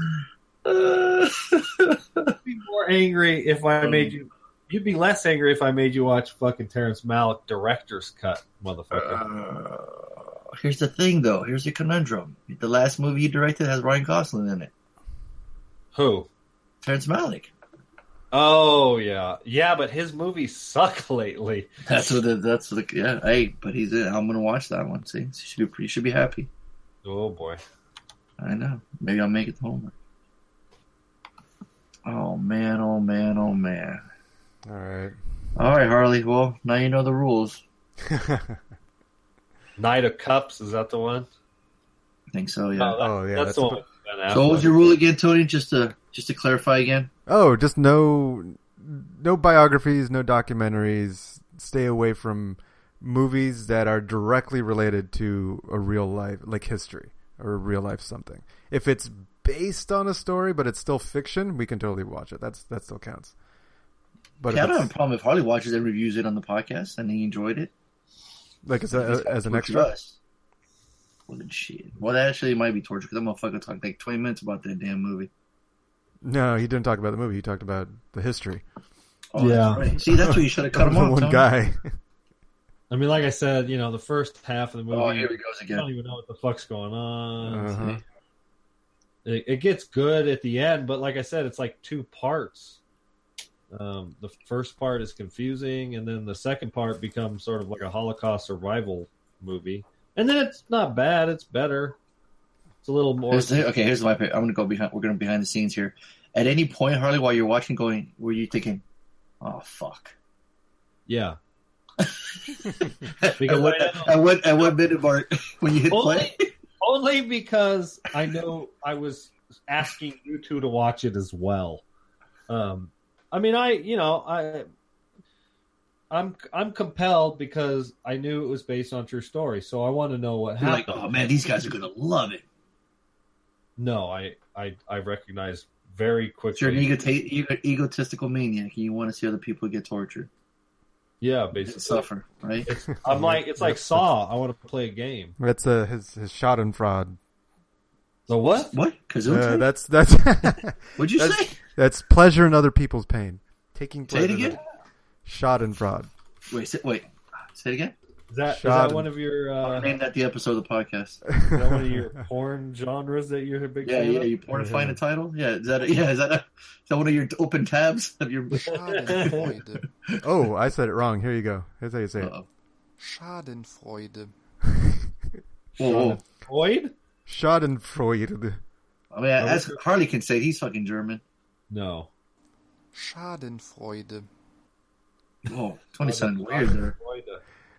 Uh, He'd be more angry if I made you. You'd be less angry if I made you watch fucking Terrence Malick director's cut, motherfucker. uh, here's the thing, though. Here's the conundrum. The last movie he directed has Ryan Gosling in it. Who? Terrence Malick. Oh yeah, yeah, but his movies suck lately. That's what. The, that's what. The, yeah. Hey, but he's in. I'm gonna watch that one. See, you should be. You should be happy. Oh boy. I know. Maybe I'll make it home. Oh man. Oh man. Oh man. All right. All right, Harley. Well, now you know the rules. Knight of Cups is that the one? I think so. Yeah. Oh, that- Oh, yeah, that's, that's the a- one. with Ben so, what was your rule again, Tony? Just to just to clarify again. Oh, just no, no biographies, no documentaries. Stay away from movies that are directly related to a real life, like history or a real life something. If it's based on a story, but it's still fiction, we can totally watch it. That's that still counts. But Yeah, I don't have a problem if Harley watches and reviews it on the podcast and he enjoyed it. Like as, a, as an extra, us. Well, then shit. Well, that actually might be torture because I'm gonna fucking talk like 20 minutes about that damn movie. no, he didn't talk about the movie. He talked about the history. Oh, Yeah. that's right. See, that's what you should have cut him off. one Tony. guy. I mean, like I said, you know, the first half of the movie, Oh, here he goes again. I don't even know what the fuck's going on. Uh-huh. It, it gets good at the end, but like I said, it's like two parts. Um, the first part is confusing, and then the second part becomes sort of like a Holocaust survival movie. And then it's not bad; it's better. It's a little more. Here's the- okay, here's my. I'm gonna go behind. We're gonna behind the scenes here. At any point, Harley, while you're watching, going, were you thinking, "Oh fuck"? Yeah, at, Because what, I know- at what at what minute mark when you hit play? only, only because I know I was asking you two to watch it as well. Um, I mean, I you know I. I'm I'm compelled because I knew it was based on true story, so I want to know what You're like, happened. "Oh man, these guys are gonna love it." No, I I I recognize very quickly. You're an egota- ego- egotistical maniac, and you want to see other people get tortured, yeah, and basically. suffer, right? I'm like it's like Saw. I want to play a game. That's uh, his his shot and fraud. The what? What? Because Uh, that's that's what'd you that's- say? That's pleasure in other people's pain. Taking Say it again. Shot and fraud. Wait, say, wait. Say it again. Is that, is that one of your uh, Name that the episode of the podcast. is that one of your porn genres that you're a big Yeah, fan yeah. of? You want to find a title? Yeah. Is that? Yeah. Is that? A, is that one of your open tabs of your? Schadenfreude. Oh, I said it wrong. Here you go. Here's how you say it. Uh-oh. Schadenfreude. Whoa, whoa. Schadenfreude. I mean, as Harley can say, it, he's fucking German. No. Schadenfreude. Whoa, Tony sounded weird there.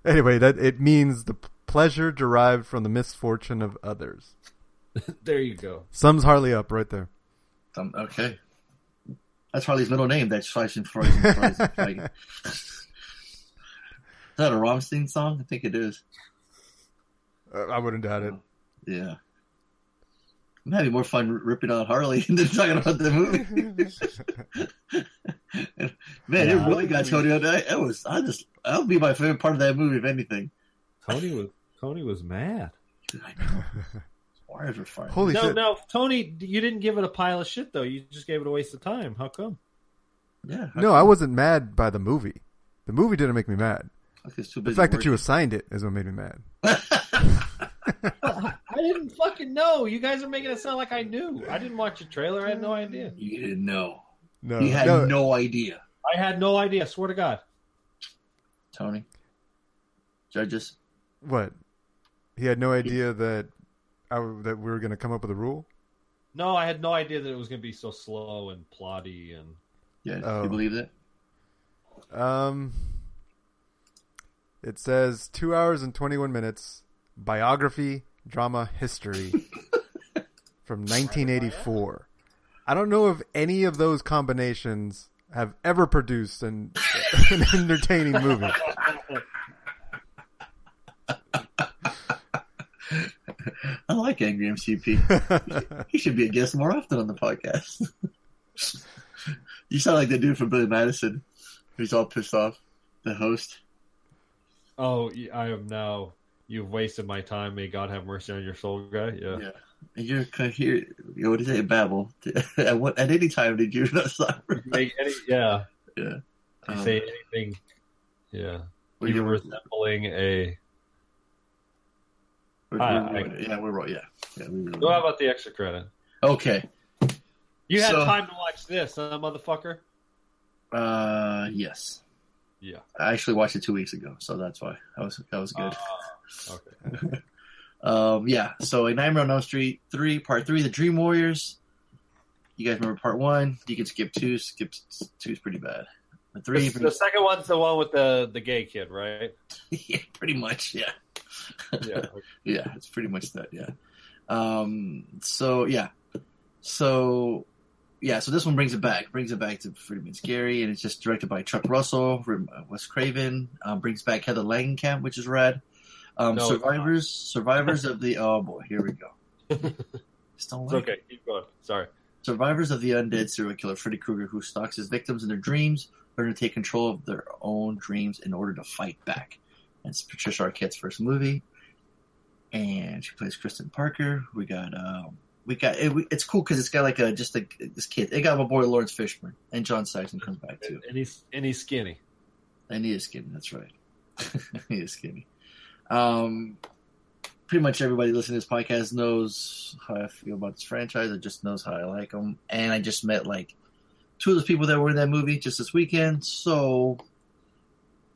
Anyway, that it means the pleasure derived from the misfortune of others. There you go. Sums Harley up right there. Um, okay. That's Harley's middle name. That's Schadenfreude. Is that a Rammstein song? I think it is. Uh, I wouldn't doubt it. Yeah. I'm having more fun ripping on Harley than talking about the movie. Man, it really got Tony on that. It was, I just, that would be my favorite part of that movie, if anything. Tony was Tony was mad. I know. Wires were fire. Holy No, shit! no, Tony, you didn't give it a pile of shit though. You just gave it a waste of time. How come? Yeah. No, I wasn't mad by the movie. The movie didn't make me mad. I was too The busy fact that you assigned it is what made me mad. I didn't fucking know. You guys are making it sound like I knew. I didn't watch a trailer. I had no idea. You didn't know. No, You had no, no idea. I had no idea. Swear to God. Tony. Judges. What? He had no idea that I, w- that we were going to come up with a rule. No, I had no idea that it was going to be so slow and plotty and. Yeah, Oh. you believe that? Um, it says two hours and twenty-one minutes. Biography, drama, history from 1984. I don't know if any of those combinations have ever produced an, an entertaining movie. I like Angry MCP. he should be a guest more often on the podcast. you sound like the dude from Billy Madison. Who's all pissed off. The host. Oh, I am now. You've wasted my time. May God have mercy on your soul, guy. Yeah. Yeah. And you're kind of here. You know, what is it? Babble. at, what, at any time did you not stop? Make any, yeah. Yeah. You Um, say anything. Yeah. We're, You're resembling a. we're, I- we're- yeah, we're right. Yeah. yeah we, So how about the extra credit? okay. You had So- time to watch this, huh, motherfucker? Uh, yes. Yeah. I actually watched it two weeks ago, so that's why that was that was good. Ah, okay. Um, yeah. So, a Nightmare on Elm Street three, part three, The Dream Warriors. You guys remember part one? You can skip two. Skip two is pretty bad. The three, The, the second one's the one with the the gay kid, right? yeah, pretty much. Yeah, Yeah. yeah. It's pretty much that. Yeah. Um. So yeah. So yeah. So this one brings it back. Brings it back to pretty much scary, and it's just directed by Chuck Russell, Wes Craven. Um, brings back Heather Langenkamp, which is rad. Um, No, survivors, survivors of the. Oh boy, here we go. Just don't It's like okay. Keep going. Sorry. Survivors of the undead serial killer Freddy Krueger, who stalks his victims in their dreams, learn to take control of their own dreams in order to fight back. And it's Patricia Arquette's first movie, and she plays Kristen Parker. We got, um, we got. It, we- it's cool because it's got like a just a this kid. It got my boy Laurence Fishburne, and John Saxon comes back too. And he's and he's skinny. And he is skinny. That's right. he is skinny. Um, pretty much everybody listening to this podcast knows how I feel about this franchise. Or just knows how I like them. And I just met like two of the people that were in that movie just this weekend. So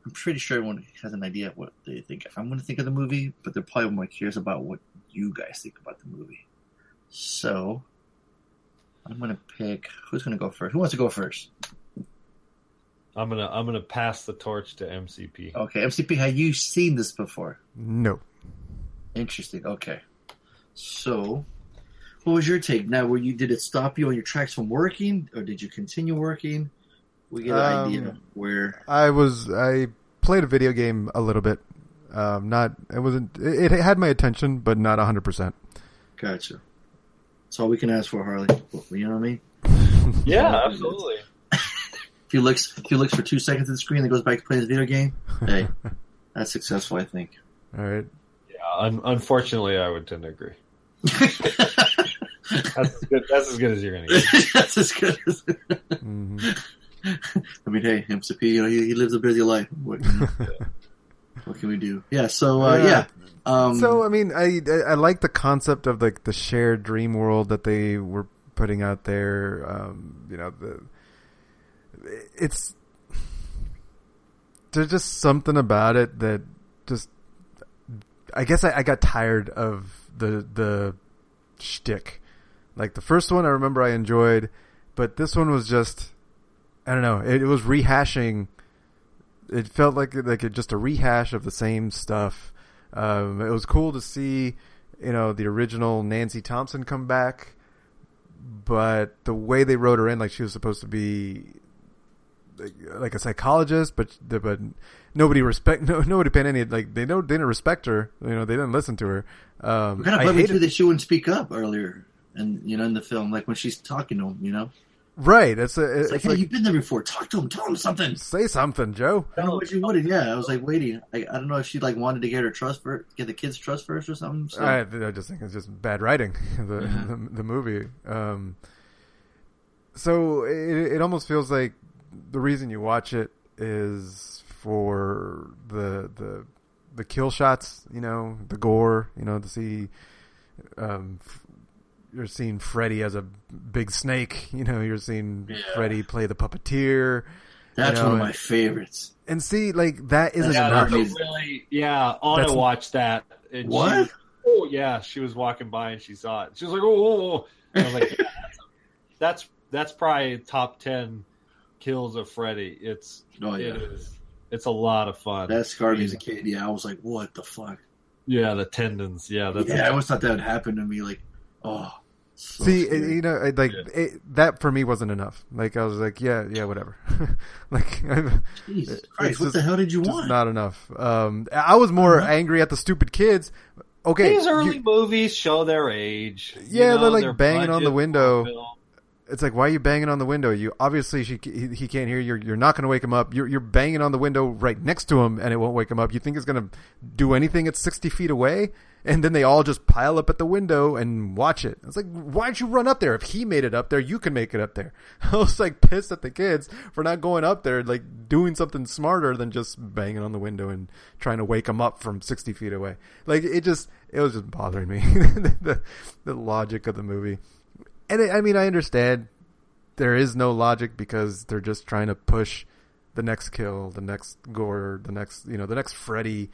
I'm pretty sure everyone has an idea of what they think. I'm going to think of the movie, but they're probably more curious about what you guys think about the movie. So I'm going to pick. Who's going to go first? Who wants to go first? I'm gonna I'm gonna pass the torch to MCP. Okay, MCP, have you seen this before? No. Interesting. Okay. So, what was your take? Now, were you did it stop you on your tracks from working, or did you continue working? We get an Um, idea where. I was I played a video game a little bit. Um, not it wasn't it, it had my attention, but not hundred percent. Gotcha. That's all we can ask for, Harley. You know what I mean? Yeah, absolutely. If he looks, if he looks for two seconds at the screen, and goes back to playing his video game. Hey, that's successful, I think. All right. Yeah, un- unfortunately, I would tend to agree. That's as good. That's as good as you're gonna get. that's as good as. hmm I mean, hey, MCP, you know, he, he lives a busy life. What- what can we do? Yeah. So uh, Yeah. yeah. Um, so I mean, I I I like the concept of like the shared dream world that they were putting out there. Um, you know, the it's there's just something about it that just I guess I, I got tired of the the shtick. Like the first one, I remember I enjoyed, but this one was just I don't know. It, it was rehashing. It felt like like it, just a rehash of the same stuff. Um, it was cool to see, you know, the original Nancy Thompson come back, but the way they wrote her in, like she was supposed to be like, like a psychologist, but but nobody respect no nobody paid any like they don't they didn't respect her. You know, they didn't listen to her. Um, kind of I put hated- too that she wouldn't speak up earlier, and you know, in the film, like when she's talking to him, you know, right. It's a, it's, it's, like, like, hey, you've been there before. Talk to him. Tell him something. say something, Joe. I don't know what you wanted. Yeah, I was like waiting. I, I don't know if she like wanted to get her trust for get the kids trust first or something. So. I, I just think it's just bad writing the Yeah. the, the movie. Um, so it it almost feels like the reason you watch it is for the the the kill shots, you know, the gore, you know, to see um f- you're seeing Freddy as a big snake, you know, you're seeing Yeah. Freddy play the puppeteer That's you know, one of and- my favorites. and see like that isn't Yeah, enough. that's- really, yeah. Anna That's- watched that. And What? She, oh yeah, she was walking by and she saw it. She was like, oh, oh, oh. And I was like, yeah, that's, that's that's probably top ten kills of Freddy. It's Oh yeah, it is. It's a lot of fun. that scarred me as a kid. Yeah, I was like, what the fuck? yeah, the tendons. Yeah, that's yeah, I always thought that would happen to me. Like, oh, so See, it, you know, it, like Yeah. it, that for me wasn't enough. Like I was like, yeah, yeah, whatever. like Jesus it's Christ, what just- the hell did you want? not enough. Um, I was more Uh-huh. angry at the stupid kids. Okay, These early you- movies show their age. You Yeah, know, they're, like, their banging on the window. film. It's like, why are you banging on the window? You obviously she, he, he can't hear you. You're not going to wake him up. You're you're banging on the window right next to him, and it won't wake him up. You think it's going to do anything at sixty feet away? And then they all just pile up at the window and watch it. It's like, why'd you run up there? If he made it up there, you can make it up there. I was like pissed at the kids for not going up there, like doing something smarter than just banging on the window and trying to wake him up from sixty feet away. Like it just, it was just bothering me. the, the logic of the movie. And it, I mean, I understand there is no logic because they're just trying to push the next kill, the next gore, the next, you know, the next Freddy,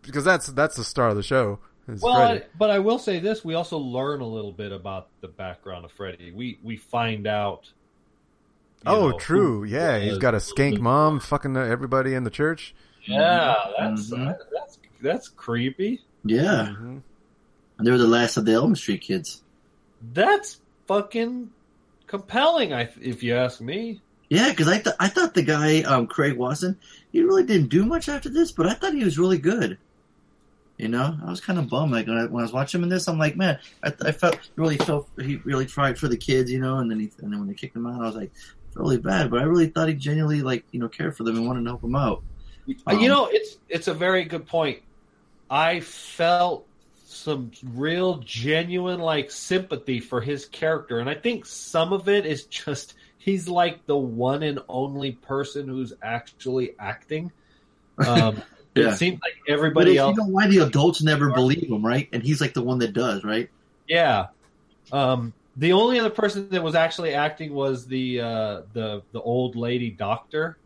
because that's that's the star of the show. Well, I, but I will say this: we also learn a little bit about the background of Freddy. We we find out. oh, know, true. Yeah, he's got a skank mom fucking everybody in the church. Yeah, that's Mhm. that's that's creepy. yeah, Mhm. they were the last of the Elm Street kids. That's fucking compelling. I, if you ask me. Yeah, because I th- I thought the guy um, Craig Wasson he really didn't do much after this, but I thought he was really good. You know, I was kind of bummed. Like when I, when I was watching him in this, I'm like, man, I, I felt really felt he really tried for the kids, you know. And then he and then when they kicked him out, I was like, really bad. But I really thought he genuinely like you know cared for them and wanted to help them out. Uh, you Um, know, it's it's a very good point. I felt some real genuine like sympathy for his character, and I think some of it is just he's like the one and only person who's actually acting. Um, Yeah. It seems like everybody if, else, you know why the adults never believe him, right? And he's like the one that does, right? yeah. Um, the only other person that was actually acting was the uh, the the old lady doctor.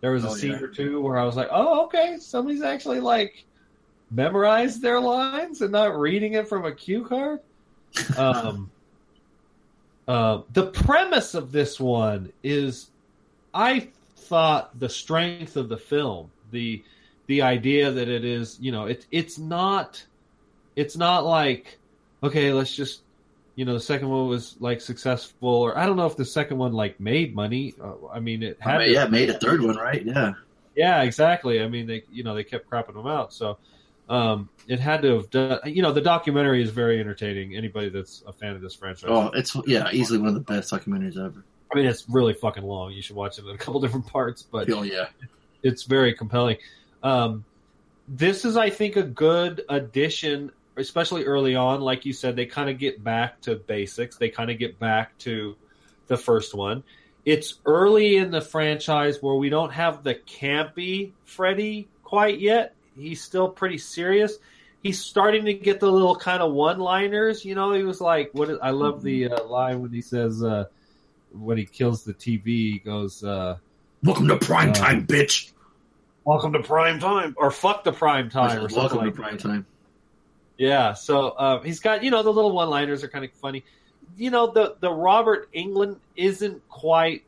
There was a Oh, scene yeah. or two where I was like, "Oh, okay, somebody's actually like memorized their lines and not reading it from a cue card." Um, uh, the premise of this one is, I thought the strength of the film, the the idea that it is, you know, it's it's not, it's not like, okay, let's just, you know, the second one was like successful, or I don't know if the second one like made money. Uh, I mean, it I had, mean, yeah, made a third one, right? Yeah. yeah, exactly. I mean, they you know they kept crapping them out, so um, it had to have done. You know, the documentary is very entertaining. Anybody that's a fan of this franchise, Oh, it's yeah, easily one of the best documentaries ever. I mean, it's really fucking long. You should watch it in a couple different parts, but Oh yeah. it's very compelling. Um, this is, I think, a good addition, especially early on. Like you said, they kind of get back to basics. They kind of get back to the first one. It's early in the franchise where we don't have the campy Freddy quite yet. He's still pretty serious. He's starting to get the little kind of one-liners. You know, he was like, "What?" Is, I love the uh, line when he says, uh, when he kills the TV, he goes, uh, Welcome to prime Uh, time, bitch. "Welcome to prime time," or "Fuck the prime time," or Welcome like to prime time. Yeah, so uh, he's got you know the little one-liners are kind of funny. You know the the Robert Englund isn't quite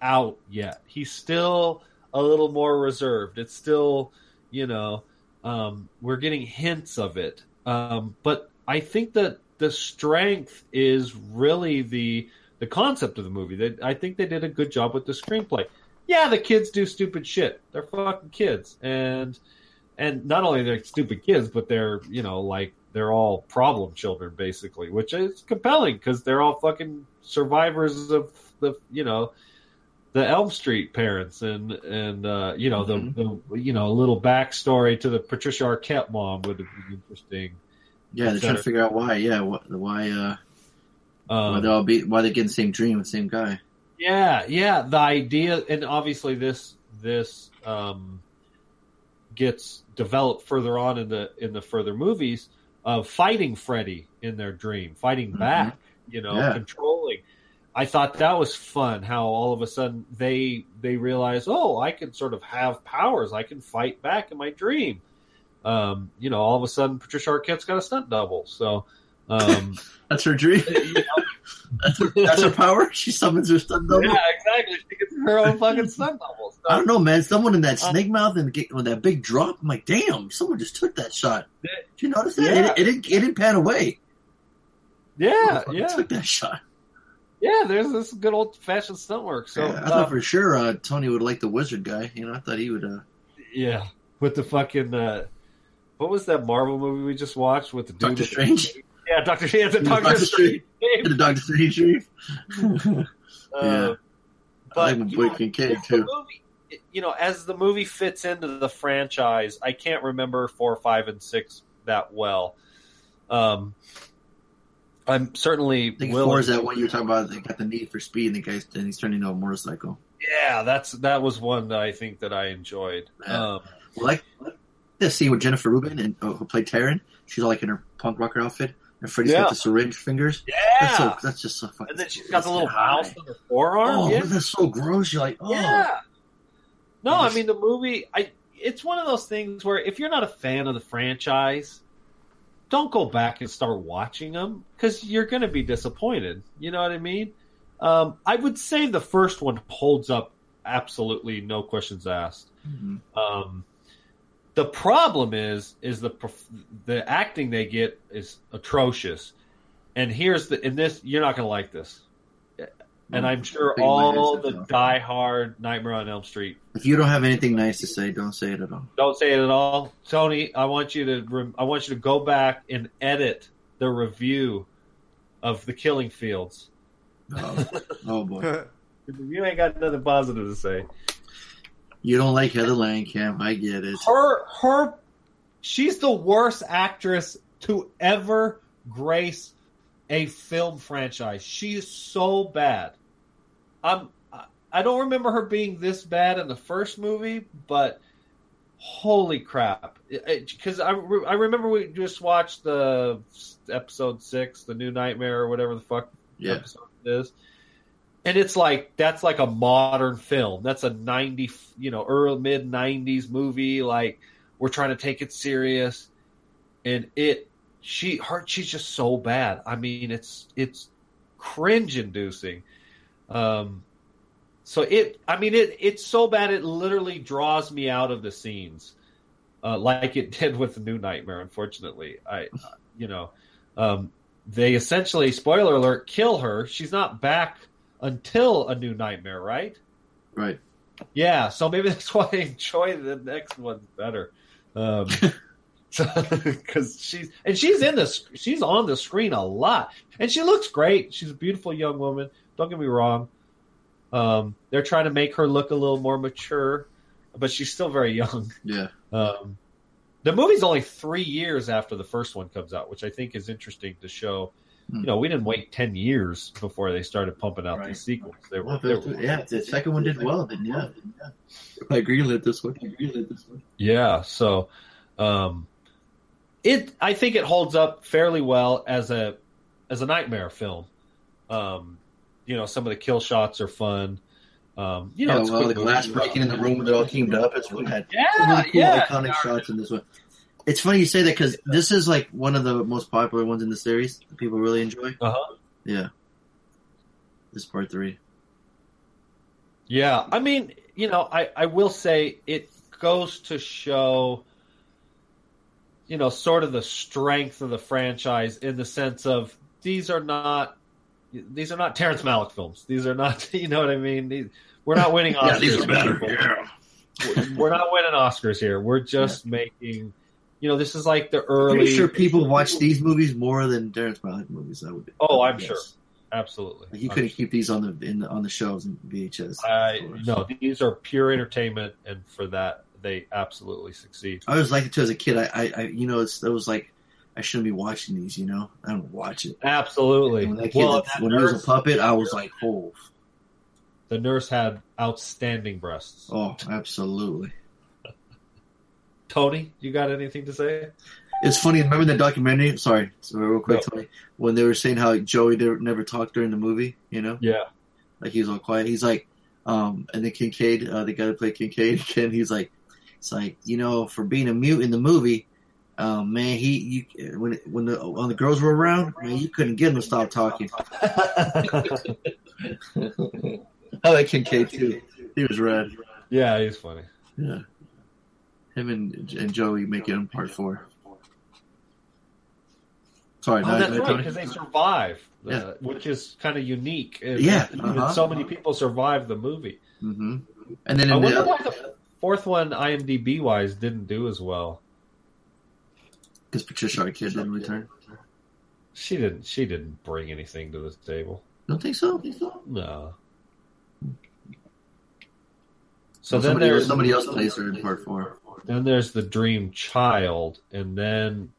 out yet. He's still a little more reserved. It's still you know um, we're getting hints of it, um, but I think that the strength is really the the concept of the movie. They, I think they did a good job with the screenplay. Yeah, the kids do stupid shit. They're fucking kids, and and not only they're stupid kids, but they're you know like they're all problem children basically, which is compelling because they're all fucking survivors of the you know the Elm Street parents and and uh, you know the, the you know a little backstory to the Patricia Arquette mom would have been interesting. Yeah, they're trying to figure out why. Yeah, what, why? Uh, why Um, they all be? Why they getting the same dream the same guy? Yeah, yeah. The idea, and obviously this this um, gets developed further on in the in the further movies of fighting Freddy in their dream, fighting Mhm. back, you know, Yeah. controlling. I thought that was fun. How all of a sudden they they realize, oh, I can sort of have powers. I can fight back in my dream. Um, you know, all of a sudden Patricia Arquette's got a stunt double. So, um, That's her dream. you know, That's her, that's her power. She summons her stunt double. yeah, exactly. She gets her own fucking stunt double. So, I don't know, man. Someone in that Uh, snake mouth and get, with that big drop. I'm like, damn, someone just took that shot. Did you notice that? Yeah. It, it, didn't, it didn't pan away. Yeah, yeah, took that shot. Yeah. There's this good old fashioned stunt work. So Yeah, I uh, thought for sure uh, Tony would like the wizard guy. You know, I thought he would. Uh, yeah, with the fucking uh, what was that Marvel movie we just watched with the dude? Doctor with the- Strange. yeah, Doctor. Yeah, the Yeah, Doctor Doctor Strange. the Doctor Strange. Uh, Yeah. I but like you know, Kincaid as the too. movie, you know, as the movie fits into the franchise, I can't remember four, five, and six that well. Um, I'm certainly I think willing. that one you're talking about. They got the need for speed, and the guy's and he's turning into a motorcycle. Yeah, that's that was one that I think that I enjoyed. Yeah. Um, like the scene with Jennifer Rubin and uh, who played Taryn. She's all like in her punk rocker outfit, and Freddy's Yeah. got the syringe fingers. yeah, That's so. That's just so fucking. and then she's got the little mouse on her forearm. Oh, yeah. that's so gross. You're like, oh, Yeah. No, I I mean the movie. I it's one of those things where if you're not a fan of the franchise, don't go back and start watching them because you're going to be disappointed. You know what I mean? Um, I would say the first one holds up absolutely, no questions asked. Mhm. Um, the problem is is the the acting they get is atrocious. And here's the in this you're not going to like this. And I'm mm. sure all the that's die-hard Nightmare on Elm Street. If you don't have anything nice to say, don't say it at all. Don't say it at all, Tony. I want you to. rem- I want you to go back and edit the review of the Killing Fields. Oh, oh boy, You ain't got nothing positive to say. you don't like Heather Langenkamp. I get it. Her, her, she's the worst actress to ever grace a film franchise. She is so bad. I'm. I- don't remember her being this bad in the first movie, but holy crap! Because I, re- I remember we just watched the episode six, the new Nightmare or whatever the fuck Yeah, episode it is. And it's like that's like a modern film. That's a ninety, you know, early mid nineties movie. Like we're trying to take it serious, and it she her she's just so bad. I mean, it's it's cringe inducing. Um, so it, I mean, it it's so bad it literally draws me out of the scenes, uh, like it did with the New Nightmare. Unfortunately, I, you know, um, they essentially, spoiler alert, kill her. She's not back until a New Nightmare, right? right. Yeah, so maybe that's why I enjoy the next one better. Um, because she's and she's in this, she's on the screen a lot, and she looks great. She's a beautiful young woman. Don't get me wrong. Um, they're trying to make her look a little more mature, but she's still very young. Yeah, Um, the movie's only three years after the first one comes out, which I think is interesting to show. Hmm. You know, we didn't wait ten years before they started pumping out Right. these sequels. They were, well, they the, were yeah. The second one did well. Then yeah, I agree with this one. I agree with this one. Yeah. So, Um, it I think it holds up fairly well as a as a nightmare film. Um, you know, some of the kill shots are fun. Um, you know, Yeah, it's well, quick the glass breaking in the room that all teamed up. It's really had Yeah, really cool yeah. iconic shots in this one. It's funny you say that because this is like one of the most popular ones in the series. that People really enjoy. Uh-huh. Yeah. This part three. Yeah, I mean, you know, I, I will say it goes to show, you know, sort of the strength of the franchise in the sense of these are not these are not Terrence Malick films. These are not, you know what I mean? These, we're not winning Oscars. Yeah, these are better. Yeah. We're not winning Oscars here. We're just making, you know, this is like the early. I'm pretty sure people watch these movies more than Terrence Malick movies. I would. Oh, I I'm would sure. Absolutely. Like you couldn't keep these on the in the, on the shelves in VHS. I no, these are pure entertainment, and for that, they absolutely succeed. I was liked it too as a kid. I, I, I you know, it's it was like I shouldn't be watching these. You know, I don't watch it. Absolutely. When that kid, Well, that when he was a puppet, I was like, oh, The nurse had outstanding breasts. oh, absolutely. Tony, you got anything to say? It's funny. Remember the documentary? Sorry, so real quick, No. Tony. When they were saying how Joey never, never talked during the movie, you know, Yeah. like he was all quiet. He's like, um, and then Kincaid, uh, the guy that played Kincaid, again, he's like, it's like you know, for being a mute in the movie, um, man, he you when when the when the girls were around, man, you couldn't get him to stop talking. I like Kincaid too. He was rad. Yeah, he's funny. Yeah, him and and Joey make it in part four. Sorry, Oh, no, that's right, because they survive, uh, Yeah. which is kind of unique. And- Yeah, uh-huh. so many people survive the movie. hmm And then I wonder the, why the fourth one, IMDb wise, didn't do as well. Because Patricia Arquette didn't return. She didn't. She didn't bring anything to the table. Don't think so. No. So So then somebody, there's somebody else plays her in part four. Then there's the Dream Child, and then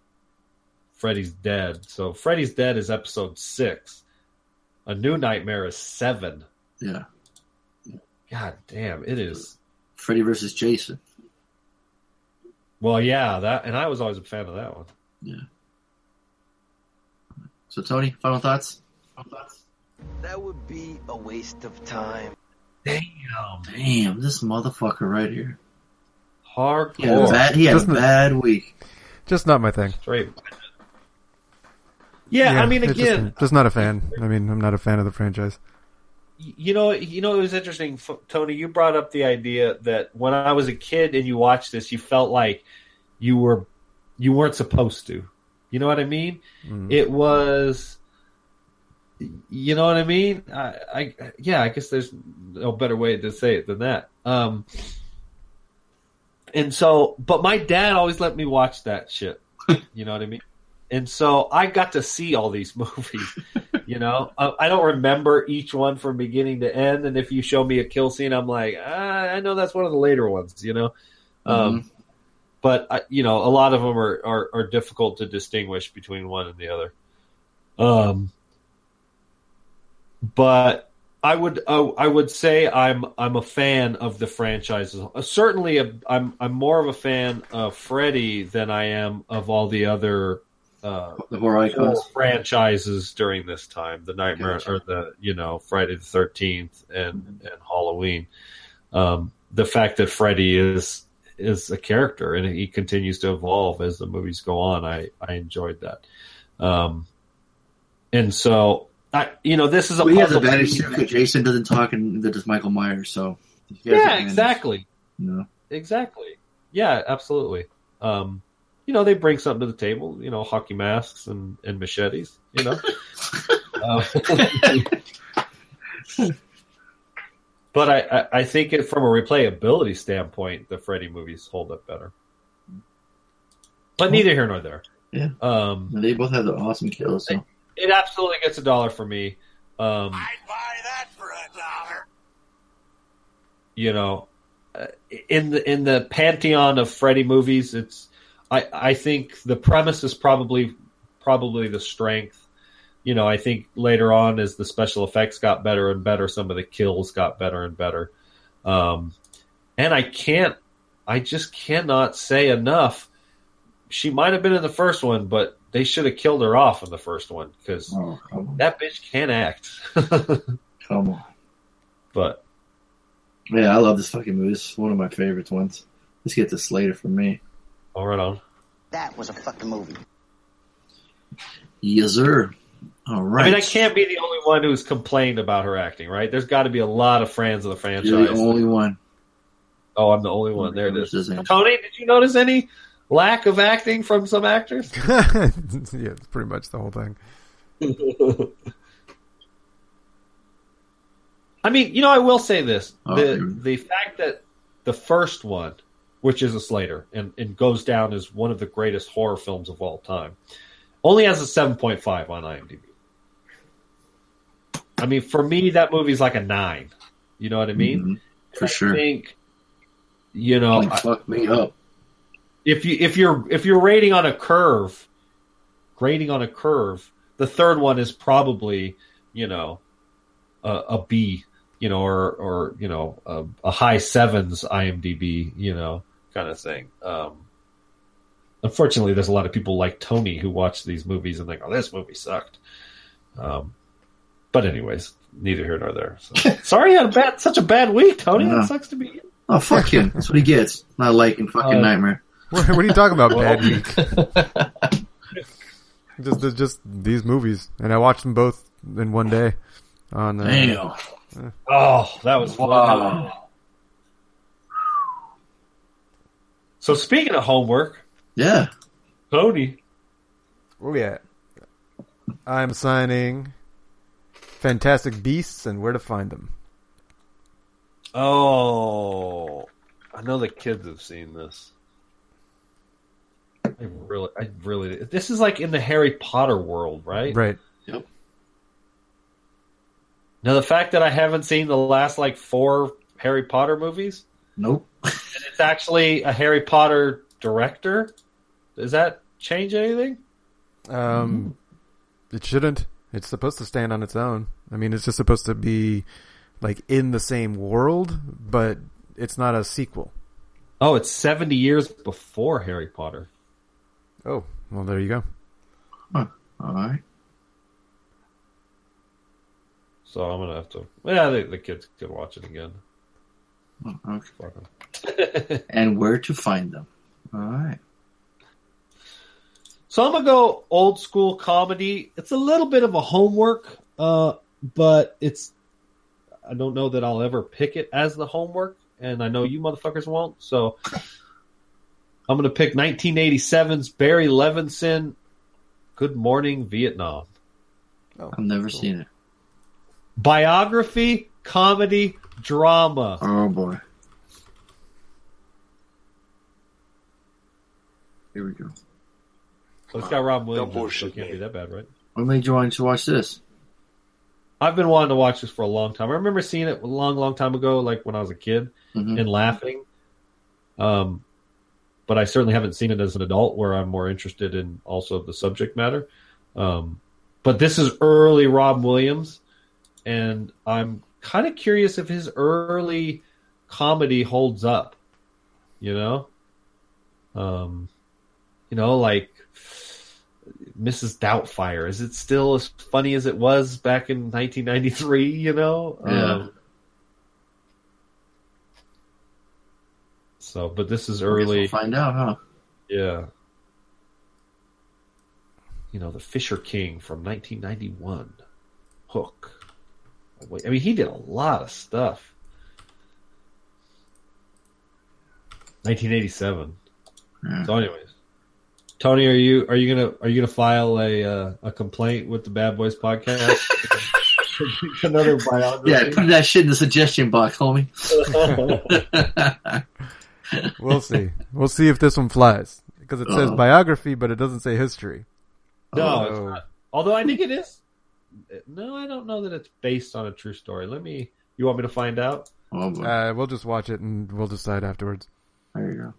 Freddy's Dead. So Freddy's Dead is episode six. A New Nightmare is seven. Yeah, God damn, it is. Freddy versus Jason. Well, yeah, that, and I was always a fan of that one. Yeah. So Tony, final thoughts? That would be a waste of time. Damn, Damn, this motherfucker right here. hardcore. He had a bad, he had a Doesn't bad week. Just not my thing. Straight. Yeah, I mean, again, just, just not a fan. I mean, I'm not a fan of the franchise. You know, you know, it was interesting, Tony. You brought up the idea that when I was a kid and you watched this, you felt like you were you weren't supposed to. You know what I mean? Mm. It was, you know what I mean? I, I, yeah, I guess there's no better way to say it than that. Um, and so, but my dad always let me watch that shit. You know what I mean? And so I got to see all these movies. You know, I, I don't remember each one from beginning to end. And if you show me a kill scene, I'm like, ah, I know that's one of the later ones. You know, um, but I, you know, a lot of them are, are are difficult to distinguish between one and the other. Um, but I would uh, I would say I'm I'm a fan of the franchises. Uh, certainly, a, I'm I'm more of a fan of Freddy than I am of all the other uh, The horror icons. franchises during this time. The Nightmare Gotcha. or the you know Friday the Thirteenth and and Halloween. Um, the fact that Freddy is is a character and he continues to evolve as the movies go on. I I enjoyed that. Um, and so I you know this is a Well, he has puzzle advantage too because Jason doesn't talk and does Michael Myers. So Yeah, advantage, exactly. Know? Exactly. Yeah, absolutely. Um, you know, they bring something to the table. You know, hockey masks and, and machetes. You know, Uh, but I, I, I think it, from a replayability standpoint, the Freddy movies hold up better. But neither here nor there. Yeah. Um, They both have the awesome kills. So. it absolutely gets a dollar for me. Um, I'd buy that for a dollar. you know, uh, in the in the pantheon of Freddy movies, it's I I think the premise is probably probably the strength. You know, I think later on as the special effects got better and better, some of the kills got better and better. Um, and I can't, I just cannot say enough she might have been in the first one, but they should have killed her off in the first one because Oh, that bitch can't act. Come on. but Yeah, I love this fucking movie. Is one of my favorite ones. Let's get this later for me. All right on. That was a fucking movie. Yes, sir. All right. I mean, I can't be the only one who's complained about her acting, right? There's got to be a lot of fans of the franchise. You're the only one. oh, I'm the only one. There it is. This Tony, did you notice any lack of acting from some actors? yeah, it's pretty much the whole thing. I mean, you know, I will say this: Oh, the here the fact that the first one, which is a Slater, and, and goes down as one of the greatest horror films of all time, only has a seven point five on IMDb. I mean, for me, that movie's like a nine. You know what I mean? Mhm, for I sure. think, you know, Like, fuck me up. if you if you're if you're rating on a curve, grading on a curve, the third one is probably you know a, a B, you know, or or you know a, a high sevens IMDb, you know, kind of thing. Um, unfortunately, there's a lot of people like Tony who watch these movies and think, "Oh, this movie sucked." Um, but anyways, neither here nor there. So. Sorry, you had a bad, such a bad week, Tony. Yeah. That sucks to be you. Oh, fuck him. That's what he gets. Not liking fucking Uh, Nightmare. What, what are you talking about, bad week? Just, just these movies, and I watched them both in one day. On uh, Damn. Oh, that was fun. Wow. So speaking of homework, Yeah. Tony, oh at? I'm signing Fantastic Beasts and Where to Find Them. Oh, I know the kids have seen this. I really, I really. This is like in the Harry Potter world, right? Right. Yep. Now the fact that I haven't seen the last like four Harry Potter movies, Nope. and it's actually a Harry Potter director, does that change anything? Um, it shouldn't. It's supposed to stand on its own. I mean, it's just supposed to be like in the same world, but it's not a sequel. Oh, it's seventy years before Harry Potter. Oh, well, there you go. All right. So I'm gonna have to. Yeah, the, the kids can watch it again. Oh, Okay. And where to find them. All right. So I'm gonna go old school comedy. It's a little bit of a homework, uh, but it's. I don't know that I'll ever pick it as the homework, and I know you motherfuckers won't. So I'm gonna pick 1987's Barry Levinson. Good Morning Vietnam. Oh, I've never cool. seen it. Biography, comedy, drama. Oh, boy. Here we go. So it's got Robin Williams. Don't in it, so it can't be that bad, right? What made you want to watch this? I've been wanting to watch this for a long time. I remember seeing it a long, long time ago, like when I was a kid. Mhm. and laughing. Um, but I certainly haven't seen it as an adult, where I'm more interested in also the subject matter. Um, but this is early Robin Williams, and I'm kind of curious if his early comedy holds up. You know, um, you know, like Mrs. Doubtfire. Is it still as funny as it was back in 1993? You know, Yeah. Um, so, but this is guess we'll early. find out, huh? Yeah. You know, the Fisher King from 1991. Hook. Wait, I mean, he did a lot of stuff. 1987. Yeah. So, anyways, Tony, are you are you gonna are you gonna file a uh, a complaint with the Bad Boys podcast? Another biography. Yeah, put that shit in the suggestion box, homie. We'll see. we'll see if this one flies because it says Uh-oh. biography, but it doesn't say history. no, it's Oh. not. Although I think it is. No, I don't know that it's based on a true story. Let me. You want me to find out? oh. Uh, we'll just watch it and we'll decide afterwards. there you go.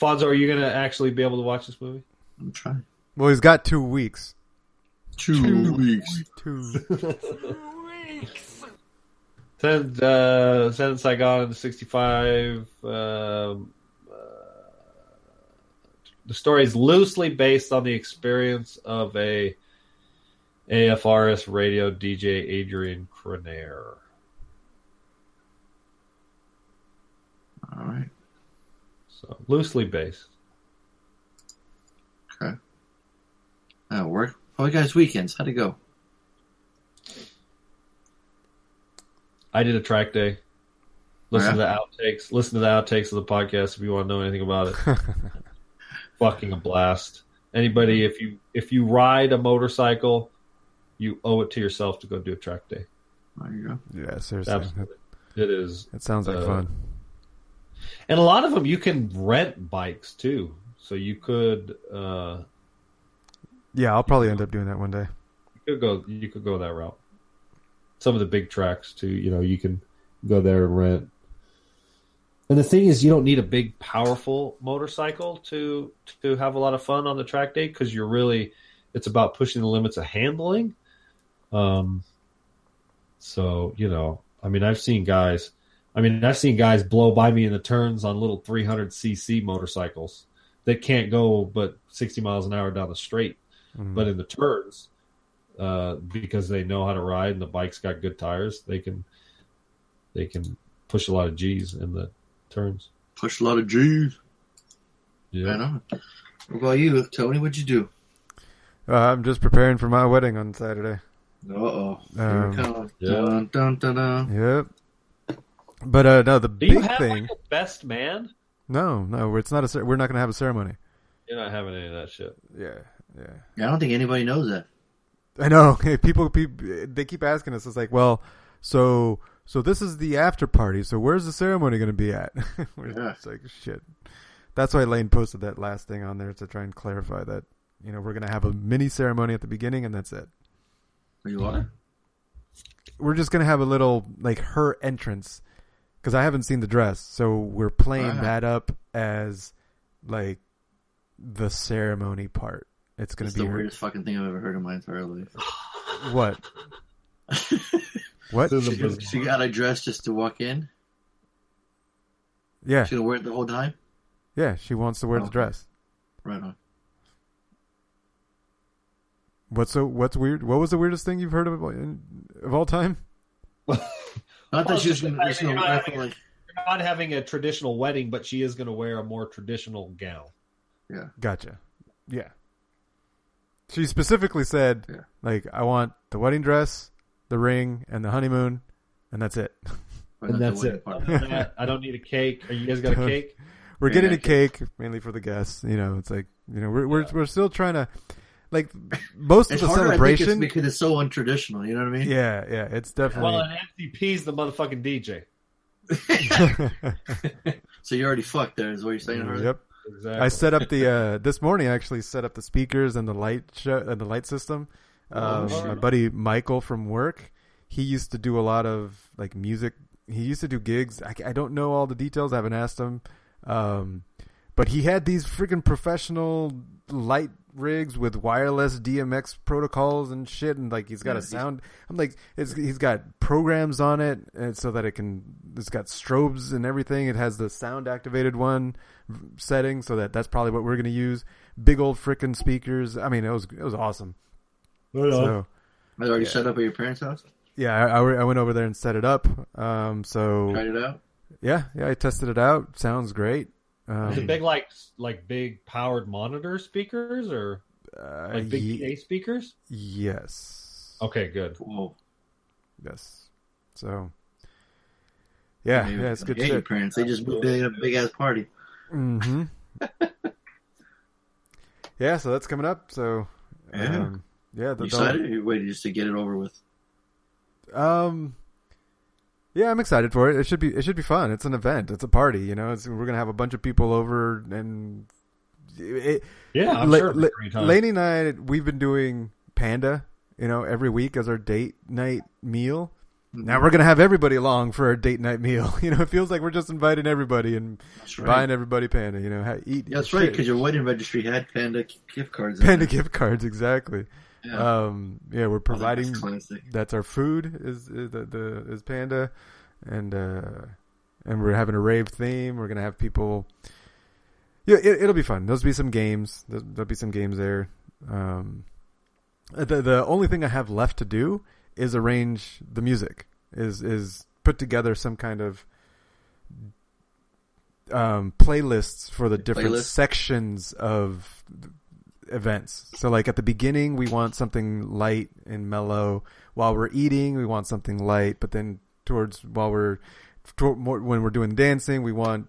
Fonso, are you going to actually be able to watch this movie? I'm trying. Well, he's got two weeks. Two weeks. Two. Send, uh, send Saigon in 65. Um, uh, The story is loosely based on the experience of a AFRS radio DJ Adrian Cronauer. All right. So loosely based. Okay. That'll work. Oh, you guys' weekends? How'd it go? I did a track day. Listen oh, to the outtakes. Listen to the outtakes of the podcast if you want to know anything about it. Fucking a blast. Anybody, if you if you ride a motorcycle, you owe it to yourself to go do a track day. There you go. Yeah, seriously. Absolutely, it is. It sounds like Uh, fun. And a lot of them you can rent bikes too. So you could uh Yeah, I'll probably end up doing that one day. you could go you could go that route. Some of the big tracks too, you know, you can go there and rent. And the thing is, you don't need a big, powerful motorcycle to to have a lot of fun on the track day because you're really it's about pushing the limits of handling. Um, so you know, I mean, I've seen guys. I mean, I've seen guys blow by me in the turns on little 300 cc motorcycles that can't go but 60 miles an hour down the straight Mm. but in the turns, uh, because they know how to ride and the bike's got good tires, they can they can push a lot of G's in the turns. Push a lot of G's. Yeah, Right on. What about you, Tony? What'd you do? Uh, I'm just preparing for my wedding on Saturday. Uh oh. Um, Yeah. Dun, dun, dun, dun. Yep. But uh, no, the Do you big have thing. like a best man? No, no, it's not a. We're not going to have a ceremony. You're not having any of that shit. Yeah, yeah. Yeah, I don't think anybody knows that. I know. Hey, people, people, they keep asking us. It's like, well, so, so this is the after party. So where's the ceremony going to be at? We're Yeah. It's like shit. That's why Lane posted that last thing on there to try and clarify that you know we're going to have a mini ceremony at the beginning and that's it. Oh, you are? We're just going to have a little like her entrance because I haven't seen the dress, so we're playing Wow. that up as like the ceremony part. It's gonna the be her, weirdest fucking thing I've ever heard in my entire life. what? What? She, she got a dress just to walk in. Yeah, She's gonna wear it the whole time. yeah. She wants to wear the oh. dress. Right on. What's so what's weird? What was the weirdest thing you've heard of of all time? Not Well, that she was just gonna, just fact gonna you're not like. Not having a traditional wedding, but she is going to wear a more traditional gown. Yeah, gotcha. Yeah. She specifically said, Yeah. like, I want the wedding dress, the ring, and the honeymoon, and that's it. but And that's it. part. Other than that, I don't need a cake. Are you guys got a cake? We're Yeah, getting a okay. cake mainly for the guests. You know, it's like you know we're we're we're still trying to like most It's of the harder, I think, it's celebration. because it's so untraditional. You know what I mean? Yeah, yeah, it's definitely. Well, an MCP's the motherfucking DJ. So you already fucked there, is what you're saying, Harley? yep. Exactly. I set up the uh this morning. I actually set up the speakers and the light show and the light system. Um, Oh, my buddy Michael from work, he used to do a lot of like music. He used to do gigs. I, I don't know all the details. I haven't asked him. Um, but he had these freaking professional light rigs with wireless DMX protocols and shit, and like he's got Yeah, a sound. I'm like, it's, he's got programs on it, and so that it can. It's got strobes and everything. It has the sound activated one setting, so that that's probably what we're gonna use. Big old freaking speakers. I mean, it was it was awesome. So I already Yeah. set up at your parents' house. yeah, I, I I went over there and set it up. Um, so Tried it out. yeah, yeah, I tested it out. Sounds great. Um, Is it big like like big powered monitor speakers or uh, like big ye- PA speakers? yes. Okay, good. Whoa. Yes. So. Yeah, Maybe- yeah, it's good shit. parents. They just moved in a big ass party. hmm yeah, so that's coming up. So, Yeah. um, yeah, the You excited? Or you waited just to get it over with? Um, yeah, I'm excited for it. It should be it should be fun. It's an event. It's a party. You know, it's, we're gonna have a bunch of people over, and it, Yeah, I'm La- sure. it'll La- a great time. Lainey and I, we've been doing Panda. You know, every week as our date night meal. Mm-hmm. Now we're gonna have everybody along for our date night meal. You know, it feels like we're just inviting everybody and right. buying everybody Panda. You know, ha- eat. Yeah, that's right. Because your wedding registry had Panda gift cards. Panda there. gift cards exactly. Yeah. Um, yeah, we're providing. That's that's our food is, is the, the is panda and uh and we're having a rave theme we're gonna have people yeah, it, it'll be fun. There'll be some games. There'll, there'll be some games there. Um, the the only thing I have left to do is arrange the music. Is is put together some kind of um, playlists for the different Playlist? sections of events. So like at the beginning, we want something light and mellow. While we're eating, we want something light. But then towards while we're toward, more, when we're doing dancing, we want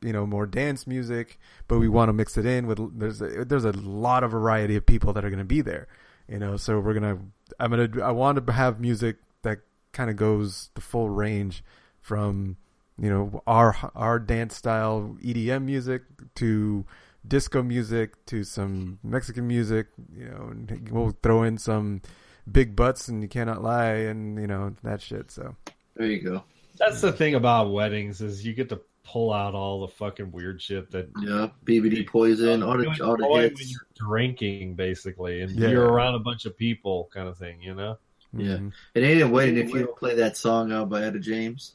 you know more dance music. But we want to mix it in with there's a, there's a lot of variety of people that are going to be there. You know, so we're gonna I'm gonna I want to have music that kind of goes the full range from you know our our dance style EDM music to disco music to some Mexican music. You know, and we'll throw in some big butts and you cannot lie and you know that shit. So There you go. That's the thing about weddings is you get to pull out all the fucking weird shit that Yeah, BBD poison, all you the all the enjoy when hits. you're drinking, basically, and Yeah. you're around a bunch of people, kind of thing. You know. Yeah. It ain't a wedding if you don't play that song out by Etta James.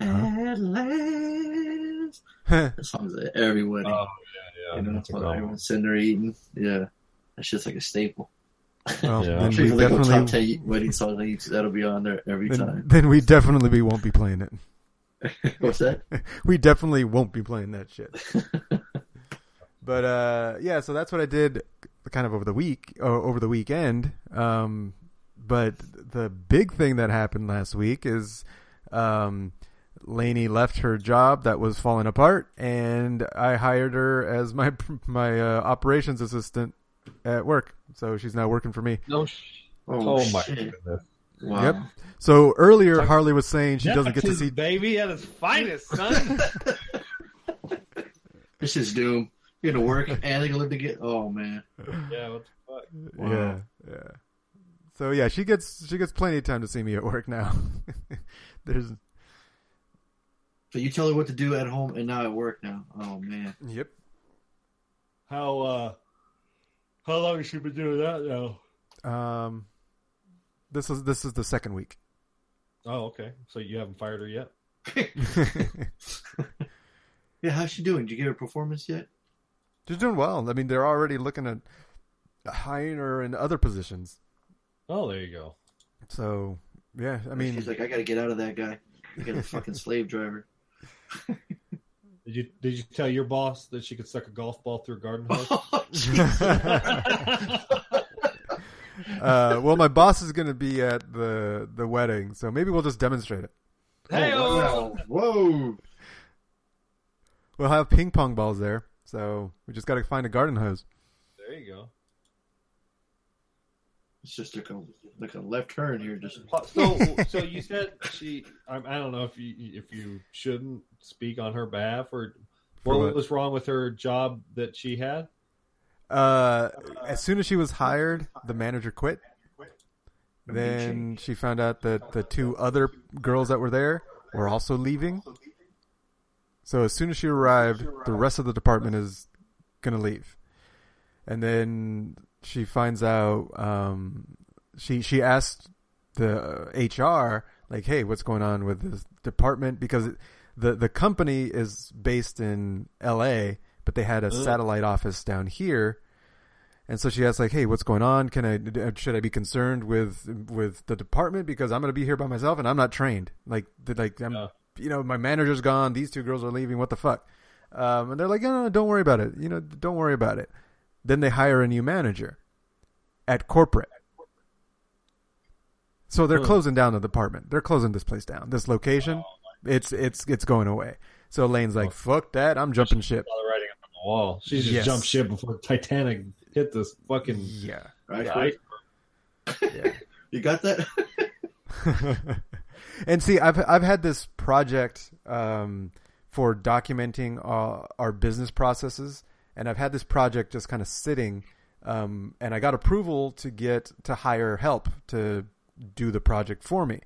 Uh-huh. At last. That song's at every wedding. Oh yeah, yeah. you know, that's a while good everyone's sitting there eating. Yeah, that's just like a staple. well, Yeah. then I'm sure we you look at top definitely ten wedding songs, each that'll be on there every then, time. then we definitely we won't be playing it. What's that? we definitely won't be playing that shit. but uh, yeah, so that's what I did, kind of over the week, or over the weekend. Um, but the big thing that happened last week is, um, Lainey left her job that was falling apart, and I hired her as my my uh, operations assistant at work. So she's now working for me. No. Sh- Oh, oh, my shit. goodness. Wow. Yep. So earlier, Like- Harley was saying she doesn't get to Nepotism, see. baby at his finest, son. This is doom. You're gonna work and they're gonna live together. Oh man. yeah, what the fuck? Wow. Yeah, yeah. So yeah, she gets she gets plenty of time to see me at work now. There's So you tell her what to do at home and now at work now. Oh man. yep. How uh, how long has she been doing that now? Um, this is this is the second week. Oh, okay. So you haven't fired her yet? Yeah, how's she doing? Did you get her performance yet? She's doing well. I mean, they're already looking at hiring her in other positions. Oh, there you go. So yeah, I mean, she's like, I gotta get out of that guy. I got a fucking slave driver. Did you did you tell your boss that she could suck a golf ball through a garden hose? Oh, uh, well, my boss is going to be at the the wedding, so maybe we'll just demonstrate it. Hey, Oh, wow. Whoa. We'll have ping pong balls there, so we just got to find a garden hose. there you go. It's just like a like a left turn here. Just So, so you said she. I, I don't know if you if you shouldn't speak on her behalf or For what what? was wrong with her job that she had. Uh, as soon as she was hired, the manager quit. Then she found out that the two other girls that were there were also leaving. So as soon as she arrived, the rest of the department is gonna leave. And then she finds out. Um, she she asked the HR like, "Hey, what's going on with this department?" Because it, the the company is based in L.A., but they had a satellite office down here. And so she asked, like, "Hey, what's going on? Can I should I be concerned with with the department because I'm going to be here by myself and I'm not trained? Like, like I'm, Yeah. you know, my manager's gone. These two girls are leaving. What the fuck?" Um, and they're like, "No, no, don't worry about it. You know, don't worry about it." Then they hire a new manager at corporate. So they're Huh. closing down the department. They're closing this place down. This location, it's it's it's going away. So Lane's like, "Fuck that! I'm jumping ship." Saw the writing on the wall. She just Yes. jumped ship before Titanic hit this fucking. Yeah. right. ice. You got that? and see, I've I've had this project um, for documenting our, our business processes, and I've had this project just kind of sitting, um, and I got approval to get to hire help to do the project for me.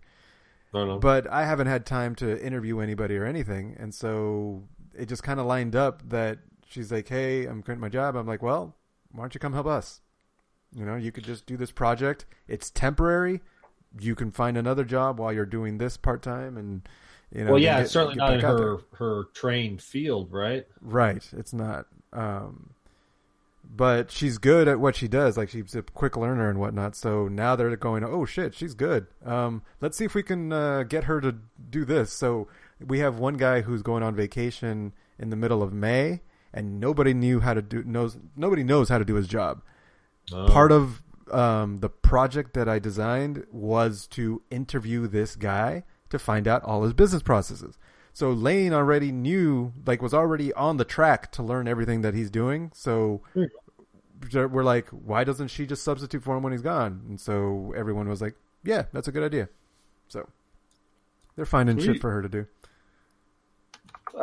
No, no. But I haven't had time to interview anybody or anything, and so it just kind of lined up that she's like, "Hey, I'm quitting my job." I'm like, "Well, why don't you come help us? You know, you could just do this project. It's temporary. You can find another job while you're doing this part time, and you know." well, yeah, get- it's certainly not in back there." her her trained field, right? Right. It's not. Um, but she's good at what she does. Like she's a quick learner and whatnot. So now they're going, oh shit, she's good. Um, let's see if we can uh, get her to do this. So we have one guy who's going on vacation in the middle of May, and nobody knew how to do knows nobody knows how to do his job. Oh. Part of um, the project that I designed was to interview this guy to find out all his business processes. So Lane already knew, like, was already on the track to learn everything that he's doing. So we're like, why doesn't she just substitute for him when he's gone? And so everyone was like, yeah, that's a good idea. So they're finding shit for her to do.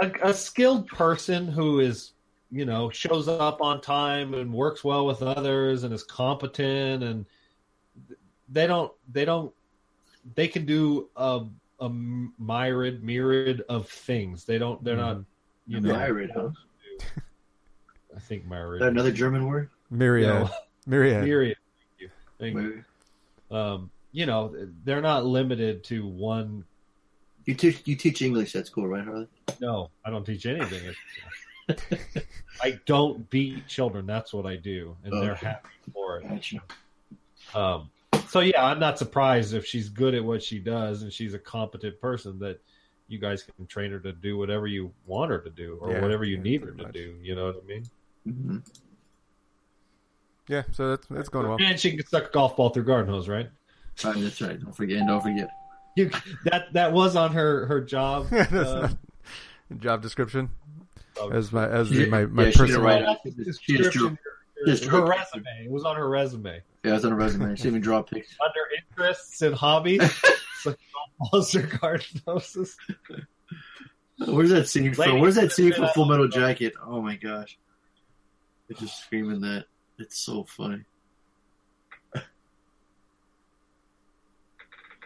a, a skilled person who is you know shows up on time and works well with others and is competent and they don't they don't they can do a a myriad myriad of things they don't they're not you know Myriad, huh? i think Is myriad that another German word? Myriad. No. Myriad. myriad Thank you. Thank you. Um you know they're not limited to one You teach you teach English at school, right, Harley? No, I don't teach anything. I don't beat children. That's what I do, and they're Okay. happy for it. Gotcha. Um, so yeah, I'm not surprised if she's good at what she does and she's a competent person that you guys can train her to do whatever you want her to do or Yeah, whatever you yeah, need her to much. do. You know what I mean? hmm Yeah, so that's that's going well. And she can suck a golf ball through garden hose, right? Right, that's right. Don't forget. Don't forget. You, that that was on her her job. Uh, job description oh, as my as Yeah, my my yeah, she personal. write it. That's the She just description, drew- just her, her resume. It was on her resume. Yeah, it's on a resume. She even draw pics. Under interests and hobbies, suck golf balls through garden hoses. Where's that scene from? Where's that scene from Full Metal Jacket? Oh my gosh. They're just screaming that. It's so funny.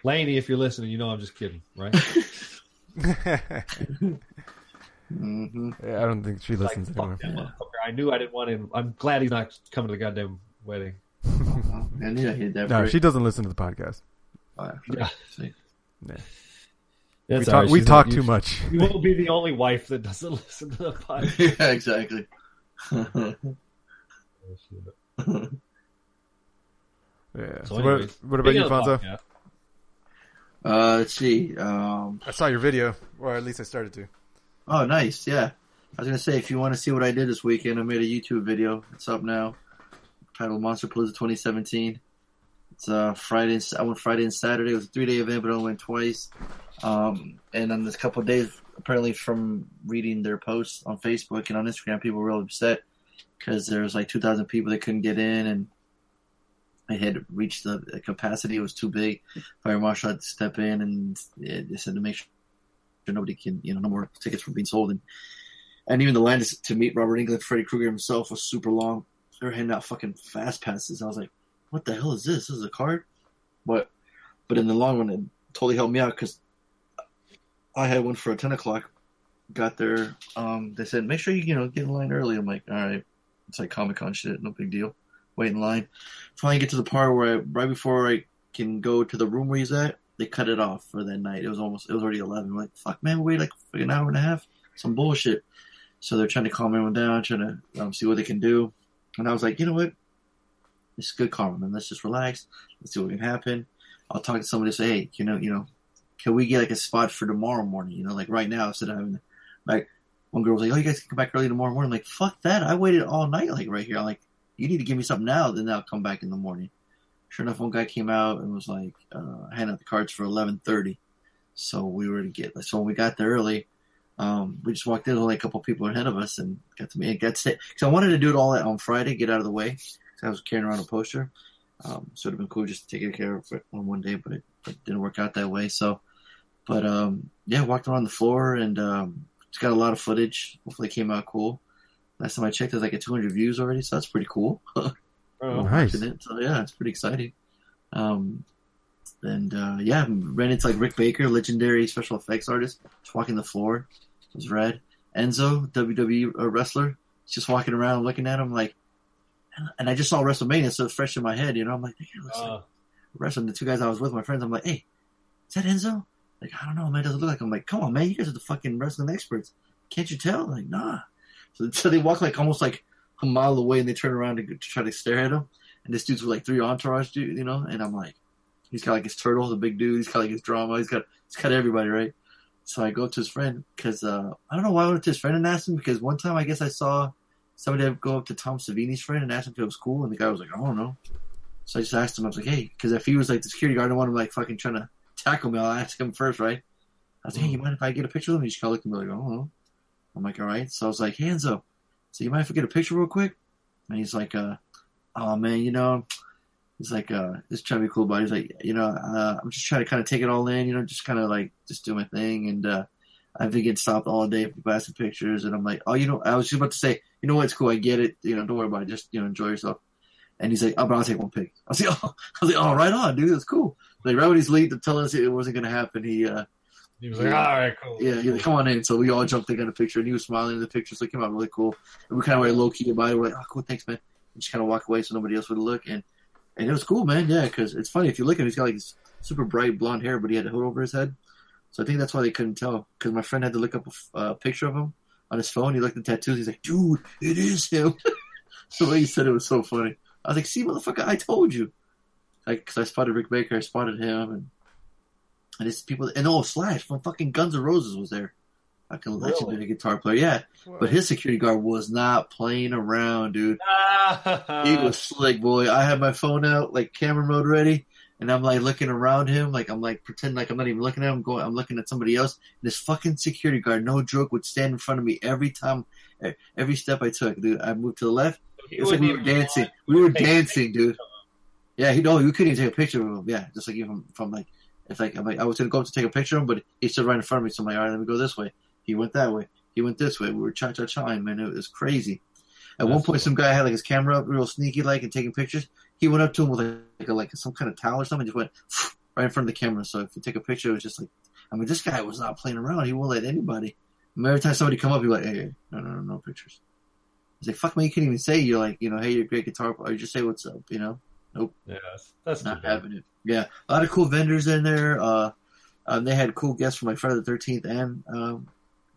Laney, if you're listening, you know I'm just kidding, right? hmm Yeah, I don't think she listens fuck anymore. that. I knew I didn't want him. I'm glad he's not coming to the goddamn wedding. I knew I hit that. No, break. she doesn't listen to the podcast. Oh, Yeah. Yeah. That's we talk, all right. we talk too much. You won't be the only wife that doesn't listen to the podcast. yeah, exactly. Yeah. So So what, anyways, what about you, Speaking Fonso? podcast, uh, let's see. Um, I saw your video, or at least I started to. oh, nice. Yeah. I was gonna say, if you want to see what I did this weekend, I made a YouTube video. It's up now. Titled Monsterpalooza 2017. It's uh Friday. I went Friday and Saturday. It was a three day event, but I only went twice. Um, and on this couple days, apparently from reading their posts on Facebook and on Instagram, people were real upset because there was like 2,000 people that couldn't get in, and they had reached the capacity. It was too big. Fire marshal had to step in, and they said to make sure nobody can, you know, no more tickets were being sold, and and even the line to meet Robert Englund, Freddy Krueger himself was super long. They were handing out fucking fast passes. I was like, what the hell is this? This is a card? But but in the long run, it totally helped me out because I had one for a ten o'clock. Got there. Um, they said make sure you you know get in line early. I'm like, all right, it's like Comic Con shit, no big deal. Wait in line. Finally get to the part where I, right before I can go to the room where he's at, they cut it off for that night. It was almost it was already eleven. I'm like, fuck man, wait like an hour and a half. Some bullshit. So they're trying to calm everyone down, trying to um, see what they can do. And I was like, you know what? This is good karma, man. Let's just relax. Let's see what can happen. I'll talk to somebody and say, hey, you know, you know, can we get like a spot for tomorrow morning? You know, like right now, instead of having like one girl was like, oh, you guys can come back early tomorrow morning. I'm like, fuck that. I waited all night, like right here. I'm like, you need to give me something now, then I'll come back in the morning. Sure enough, one guy came out and was like, uh, handing out the cards for 11:30. So we were to get. So when we got there early, um, we just walked in. Only a couple people ahead of us, and got to me. It got sick because I wanted to do it all on Friday, get out of the way. 'cause I was carrying around a poster, um, so it'd have been cool just to take care of it on one day, but it, it didn't work out that way. So, but um, yeah, walked around the floor and um, it's got a lot of footage. Hopefully, it came out cool. Last time I checked, there's like a 200 views already, so that's pretty cool. Oh, Nice. So yeah, it's pretty exciting. Um, and uh, yeah, ran into like Rick Baker, legendary special effects artist, just walking the floor. It was red. Enzo, WWE uh, wrestler, just walking around looking at him like, and I just saw WrestleMania, so it's fresh in my head. You know, I'm like, "Hey, looks like uh, wrestling. The two guys I was with, my friends, I'm like, hey, is that Enzo? Like, I don't know, man. It doesn't look like. I'm like, come on, man. You guys are the fucking wrestling experts. Can't you tell? Like, nah. So, so they walk like almost like a mile away, and they turn around to, to try to stare at him. And this dude's with like three entourage dude, you know. And I'm like, he's got like his turtle, the big dude. He's got like his drama. He's got he's got everybody right. So I go up to his friend because uh, I don't know why I went to his friend and asked him because one time I guess I saw somebody go up to Tom Savini's friend and ask him if it was cool, and the guy was like, I don't know. So I just asked him, I was like, hey, because if he was like the security guard, I don't want him like fucking trying to tackle me. I'll ask him first, right? I was like, hey, you mind if I get a picture of him? He just kind of looked at me like, I don't know. I'm like, all right. So I was like, hands up. So you mind if I get a picture real quick? And he's like, uh, oh man, you know, he's like, uh, to be cool about it. He's like, you know, uh, I'm just trying to kind of take it all in, you know, just kind of like, just do my thing. And, uh, I've been getting stopped all day for people asking pictures. And I'm like, oh, you know, I was just about to say, you know what, it's cool. I get it. You know, don't worry about it. Just, you know, enjoy yourself. And he's like, oh, but I'll take one pic. I was like, oh, I was like, oh, right on, dude. That's cool. Like, right when he's leaving, telling us it wasn't going to happen, he, uh, He was like, all right, cool. yeah, he's like, come on in. So we all jumped in, got a picture, and he was smiling in the picture, so it came out really cool. And we kind of went low key about it. We're like, oh, cool, thanks, man. And just kind of walk away so nobody else would look. And and it was cool, man. Yeah, because it's funny if you look at him, he's got like super bright blonde hair, but he had a hood over his head. So I think that's why they couldn't tell. Because my friend had to look up a uh, picture of him on his phone. He looked at the tattoos. He's like, dude, it is him. the way he said it was so funny. I was like, see, motherfucker, I told you. Like, because I spotted Rick Baker, I spotted him, and and it's people. And oh, Slash from fucking Guns N' Roses was there. I can let you Really? be a guitar player, yeah. But his security guard was not playing around, dude. He was slick, boy. I had my phone out, like camera mode ready, and I'm like looking around him, like I'm like pretending like I'm not even looking at him. Going, I'm looking at somebody else. And this fucking security guard, no joke, would stand in front of me every time, every step I took, dude. I moved to the left. It was like we were dancing. want We were dancing, dude. Yeah, he know you couldn't even take a picture of him. Yeah, just like even from like it's like I'm like I was gonna go up to take a picture of him, but he stood right in front of me. So I'm like, all right, let me go this way. He went that way. He went this way. We were cha cha cha, man. It was crazy. At one That's point, some guy had like his camera up, real sneaky like, and taking pictures. He went up to him with like, like, a, like some kind of towel or something, just went right in front of the camera. So if you take a picture, it was just like, I mean, this guy was not playing around. He won't let anybody. I mean, every time somebody come up, he'd like, hey, hey, no, no, no, no pictures. He's like, fuck me, you can't even say you're like, you know, hey, you're a great guitar player. Or just say what's up, you know Nope. Yeah, that's, not it. Yeah, a lot of cool vendors in there. Uh, um, they had cool guests from like Friday the Thirteenth and um,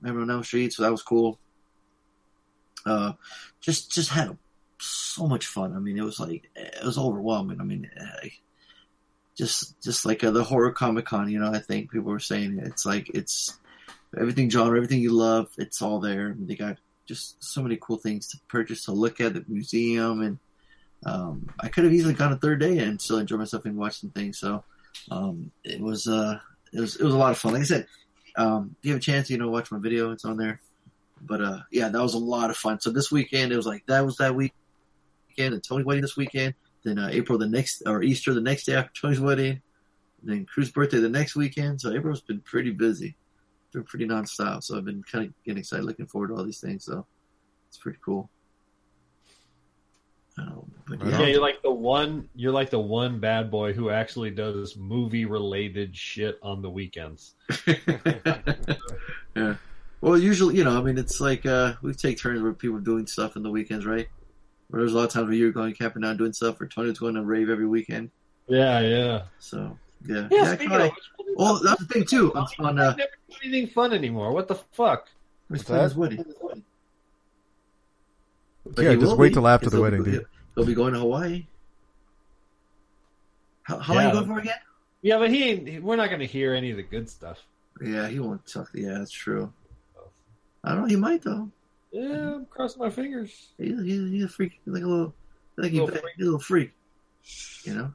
Everyone on Elm Street, so that was cool. Uh, just just had so much fun. I mean, it was like it was overwhelming. I mean, just just like uh, the horror comic con. You know, I think people were saying it's like it's everything genre, everything you love. It's all there. They got just so many cool things to purchase to look at the museum and um, I could have easily gone a third day and still enjoy myself and watch some things. So um, it was uh, it was it was a lot of fun. Like I said, um, if you have a chance, you know, watch my video. It's on there. But uh, yeah, that was a lot of fun. So this weekend it was like that was that weekend, and Tony's wedding this weekend. Then uh, April the next or Easter the next day after Tony's wedding. Then Crew's birthday the next weekend. So April's been pretty busy, been pretty nonstop. So I've been kind of getting excited, looking forward to all these things. So it's pretty cool. Um, but yeah. Yeah, you're like the one. You're like the one bad boy who actually does movie related shit on the weekends. yeah. Well, usually, you know, I mean, it's like uh, we take turns where people are doing stuff in the weekends, right? Where there's a lot of times where you're going camping out doing stuff, or Tony's going to rave every weekend. Yeah, yeah. So yeah, Yeah. yeah. speaking kinda- of well, that's the thing too. On, I on uh, never do anything fun anymore. What the fuck? Where's What's Tony's that? wedding? But Yeah, just wait be, till after the wedding, be- dude. He'll be going to Hawaii. How, how long Yeah. you going for again? Yeah, but he ain't. We're not going to hear any of the good stuff. Yeah, he won't talk. Yeah, that's true. Oh. I don't know. He might though. Yeah, I'm crossing my fingers. He's, he's, he's a freak, like a little, like he's Little a freak. little freak. You know.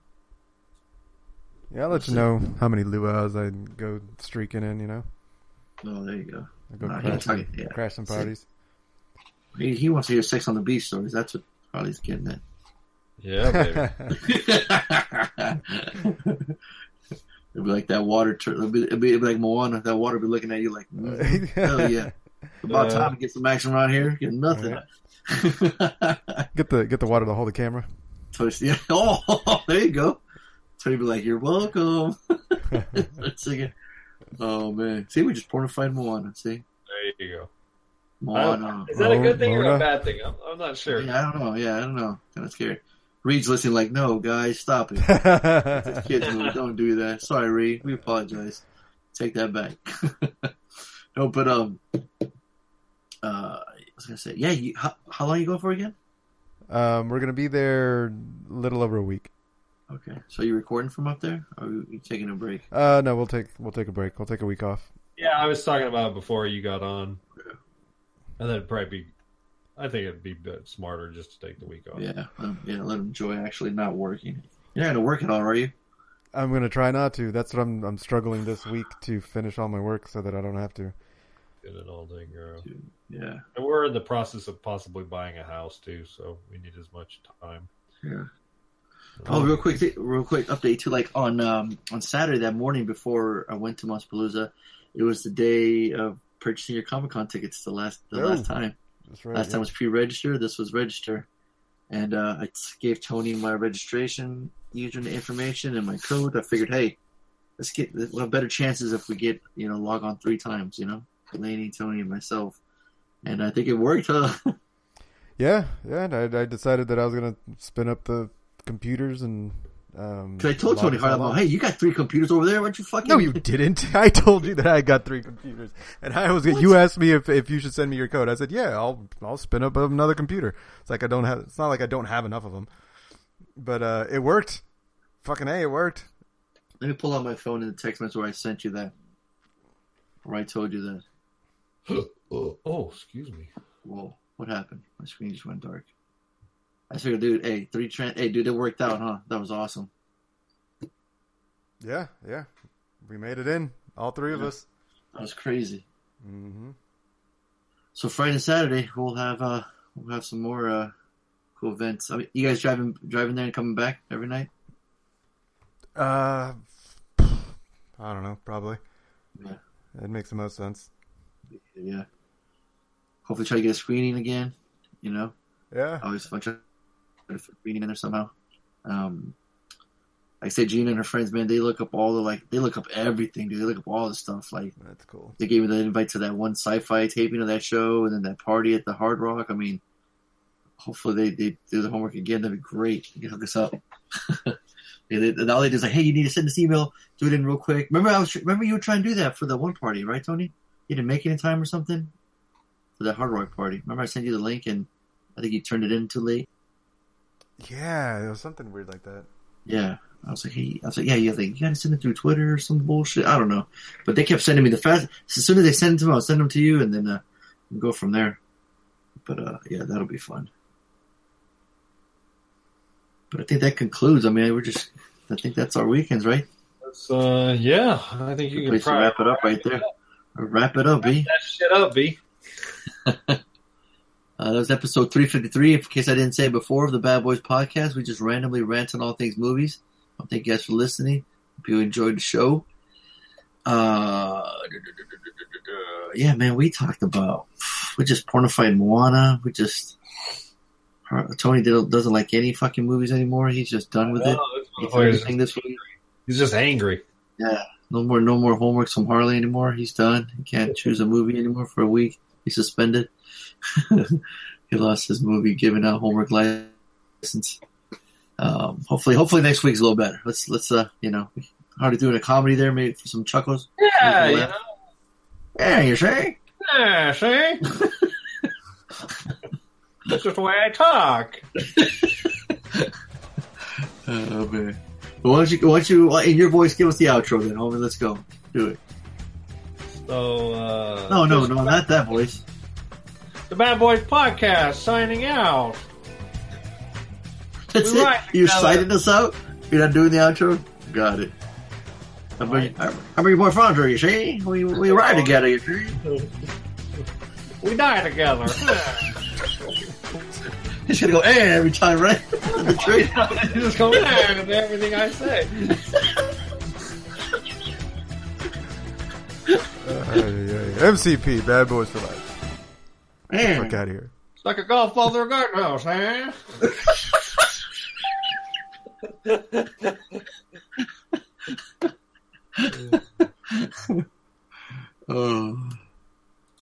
Yeah, I'll let you know how many luau's I go streaking in. You know, Oh, there you go. I go Nah, crash, he'll tell you, some, yeah. crash some See. parties. He, he wants to hear sex on the beach stories. That's what Harley's getting at. Yeah, baby. it'll be like that water. Tur- it'll, be, it'll, be, it'll be like Moana. That water will be looking at you like, mm, hell yeah. About Yeah. time to get some action around here. Get nothing. get the get the water to hold the camera. Touch the oh, there you go. Tony be like, "You're welcome." Start singing. Oh man, see, we just pornified Moana. See, there you go. Moana. Is that a good thing or a bad thing? I'm, I'm not sure. Yeah, I don't know. Yeah, I don't know. Kind of scared. Reed's listening, like, "No, guys, stop it." It's kids movie. Don't do that. Sorry, Reed. We apologize. Take that back. no, but um, uh, was gonna say, yeah. You, how, how long you going for again? Um, we're gonna be there a little over a week. Okay, so you recording from up there, or are you taking a break? Uh, no, we'll take we'll take a break. We'll take a week off. Yeah, I was talking about it before you got on. And that'd probably be. I think it'd be a bit smarter just to take the week off. Yeah, um, yeah. Let him enjoy actually not working. You're not gonna work at all, are you? I'm gonna try not to. That's what I'm I'm struggling this week to finish all my work so that I don't have to. Get it all taken care of. Yeah, And we're in the process of possibly buying a house too, so we need as much time. yeah. Oh, real quick, real quick update too. Like on um, on Saturday that morning before I went to Monsterpalooza, it was the day of purchasing your Comic Con tickets. The last the Oh. last time. That's right. Last yeah. time was pre-register. This was register, and uh, I gave Tony my registration username information and my code. I figured, hey, let's get we'll have better chances if we get you know log on three times. You know, Delaney, Tony, and myself, and I think it worked. Huh? Yeah, yeah. and I, I decided that I was gonna spin up the computers and. Um, Because I told Tony us all Harlow, hey, you got three computers over there. Why don't you fucking? No, you didn't. I told you that I got three computers, and I was. You asked me if if you should send me your code. I said, yeah, I'll I'll spin up another computer. It's like I don't have. It's not like I don't have enough of them, but uh, it worked. Fucking a, it worked. Let me pull out my phone in the text message where I sent you that. Where I told you that. Oh, excuse me. Whoa, what happened? My screen just went dark. I figured, dude, hey, three tran hey, dude, it worked out, huh? That was awesome. Yeah, yeah. We made it in. All three of us. That was crazy. hmm So Friday and Saturday we'll have uh we'll have some more uh cool events. I mean, you guys driving driving there and coming back every night? Uh, I don't know. Probably. Yeah. It makes the most sense. Yeah. Hopefully, try to get a screening again. You know, Yeah. always fun trying to fit a screening in there somehow. Um, like I say, Gina and her friends, man, they look up all the like they look up everything, dude. They look up all the stuff. Like That's cool. they gave me the invite to that one sci-fi taping of that show, and then that party at the Hard Rock. I mean, hopefully they, they do the homework again. That'd be great. You can hook us up. yeah, they, and all they do is like, hey, you need to send this email, do it in real quick. Remember, I was remember you were trying to do that for the one party, right, Tony? You didn't make it in time or something for the Hard Rock party. Remember, I sent you the link, and I think you turned it in too late. Yeah, it was something weird like that. Yeah. I was like, hey, I was like, yeah, you like, you gotta send it through Twitter or some bullshit. I don't know, but they kept sending me the fast. As soon as they send it to me, I'll send them to you, and then uh, we'll go from there. But uh, yeah, that'll be fun. But I think that concludes. I mean, we're just. I think that's our weekends, right? That's, uh, yeah, I think you Good can probably wrap it up right there. Wrap it up, B. that shit up, B. Uh, that was episode 353. In case I didn't say it before of the Bad Boys podcast, we just randomly rant on all things movies. I thank you guys for listening. Hope you enjoyed the show. Uh, yeah, man, we talked about we just pornified Moana. We just Tony did, doesn't like any fucking movies anymore. He's just done with it. He threw everything this week. He's just angry. Yeah, no more, no more homework from Harley anymore. He's done. He can't choose a movie anymore for a week. He's suspended. He lost his movie giving out homework license. Um, hopefully, hopefully next week's a little better. Let's let's uh, you know, Harley doing a comedy there, maybe for some chuckles. Yeah, you know. Yeah, you say? Yeah, see? That's just the way I talk. Oh man. Well, why don't you, why don't you, in your voice, give us the outro then, homie? Let's go. Do it. So, uh. No, no, no, not that voice. The Bad Boys Podcast signing out. That's We it. You're together. citing us out? You're not doing the outro? Got it. How many, Right. how about your boy Fondra, you see? We, we ride together, you see? We die together. He's gonna go, eh, every time, right? In the tree. you just go, yeah, with everything I say. Uh, yeah, yeah. MCP, Bad Boys for Life. Man. Fuck out of here. It's like a golf ball through a garden house, huh? Eh? Oh.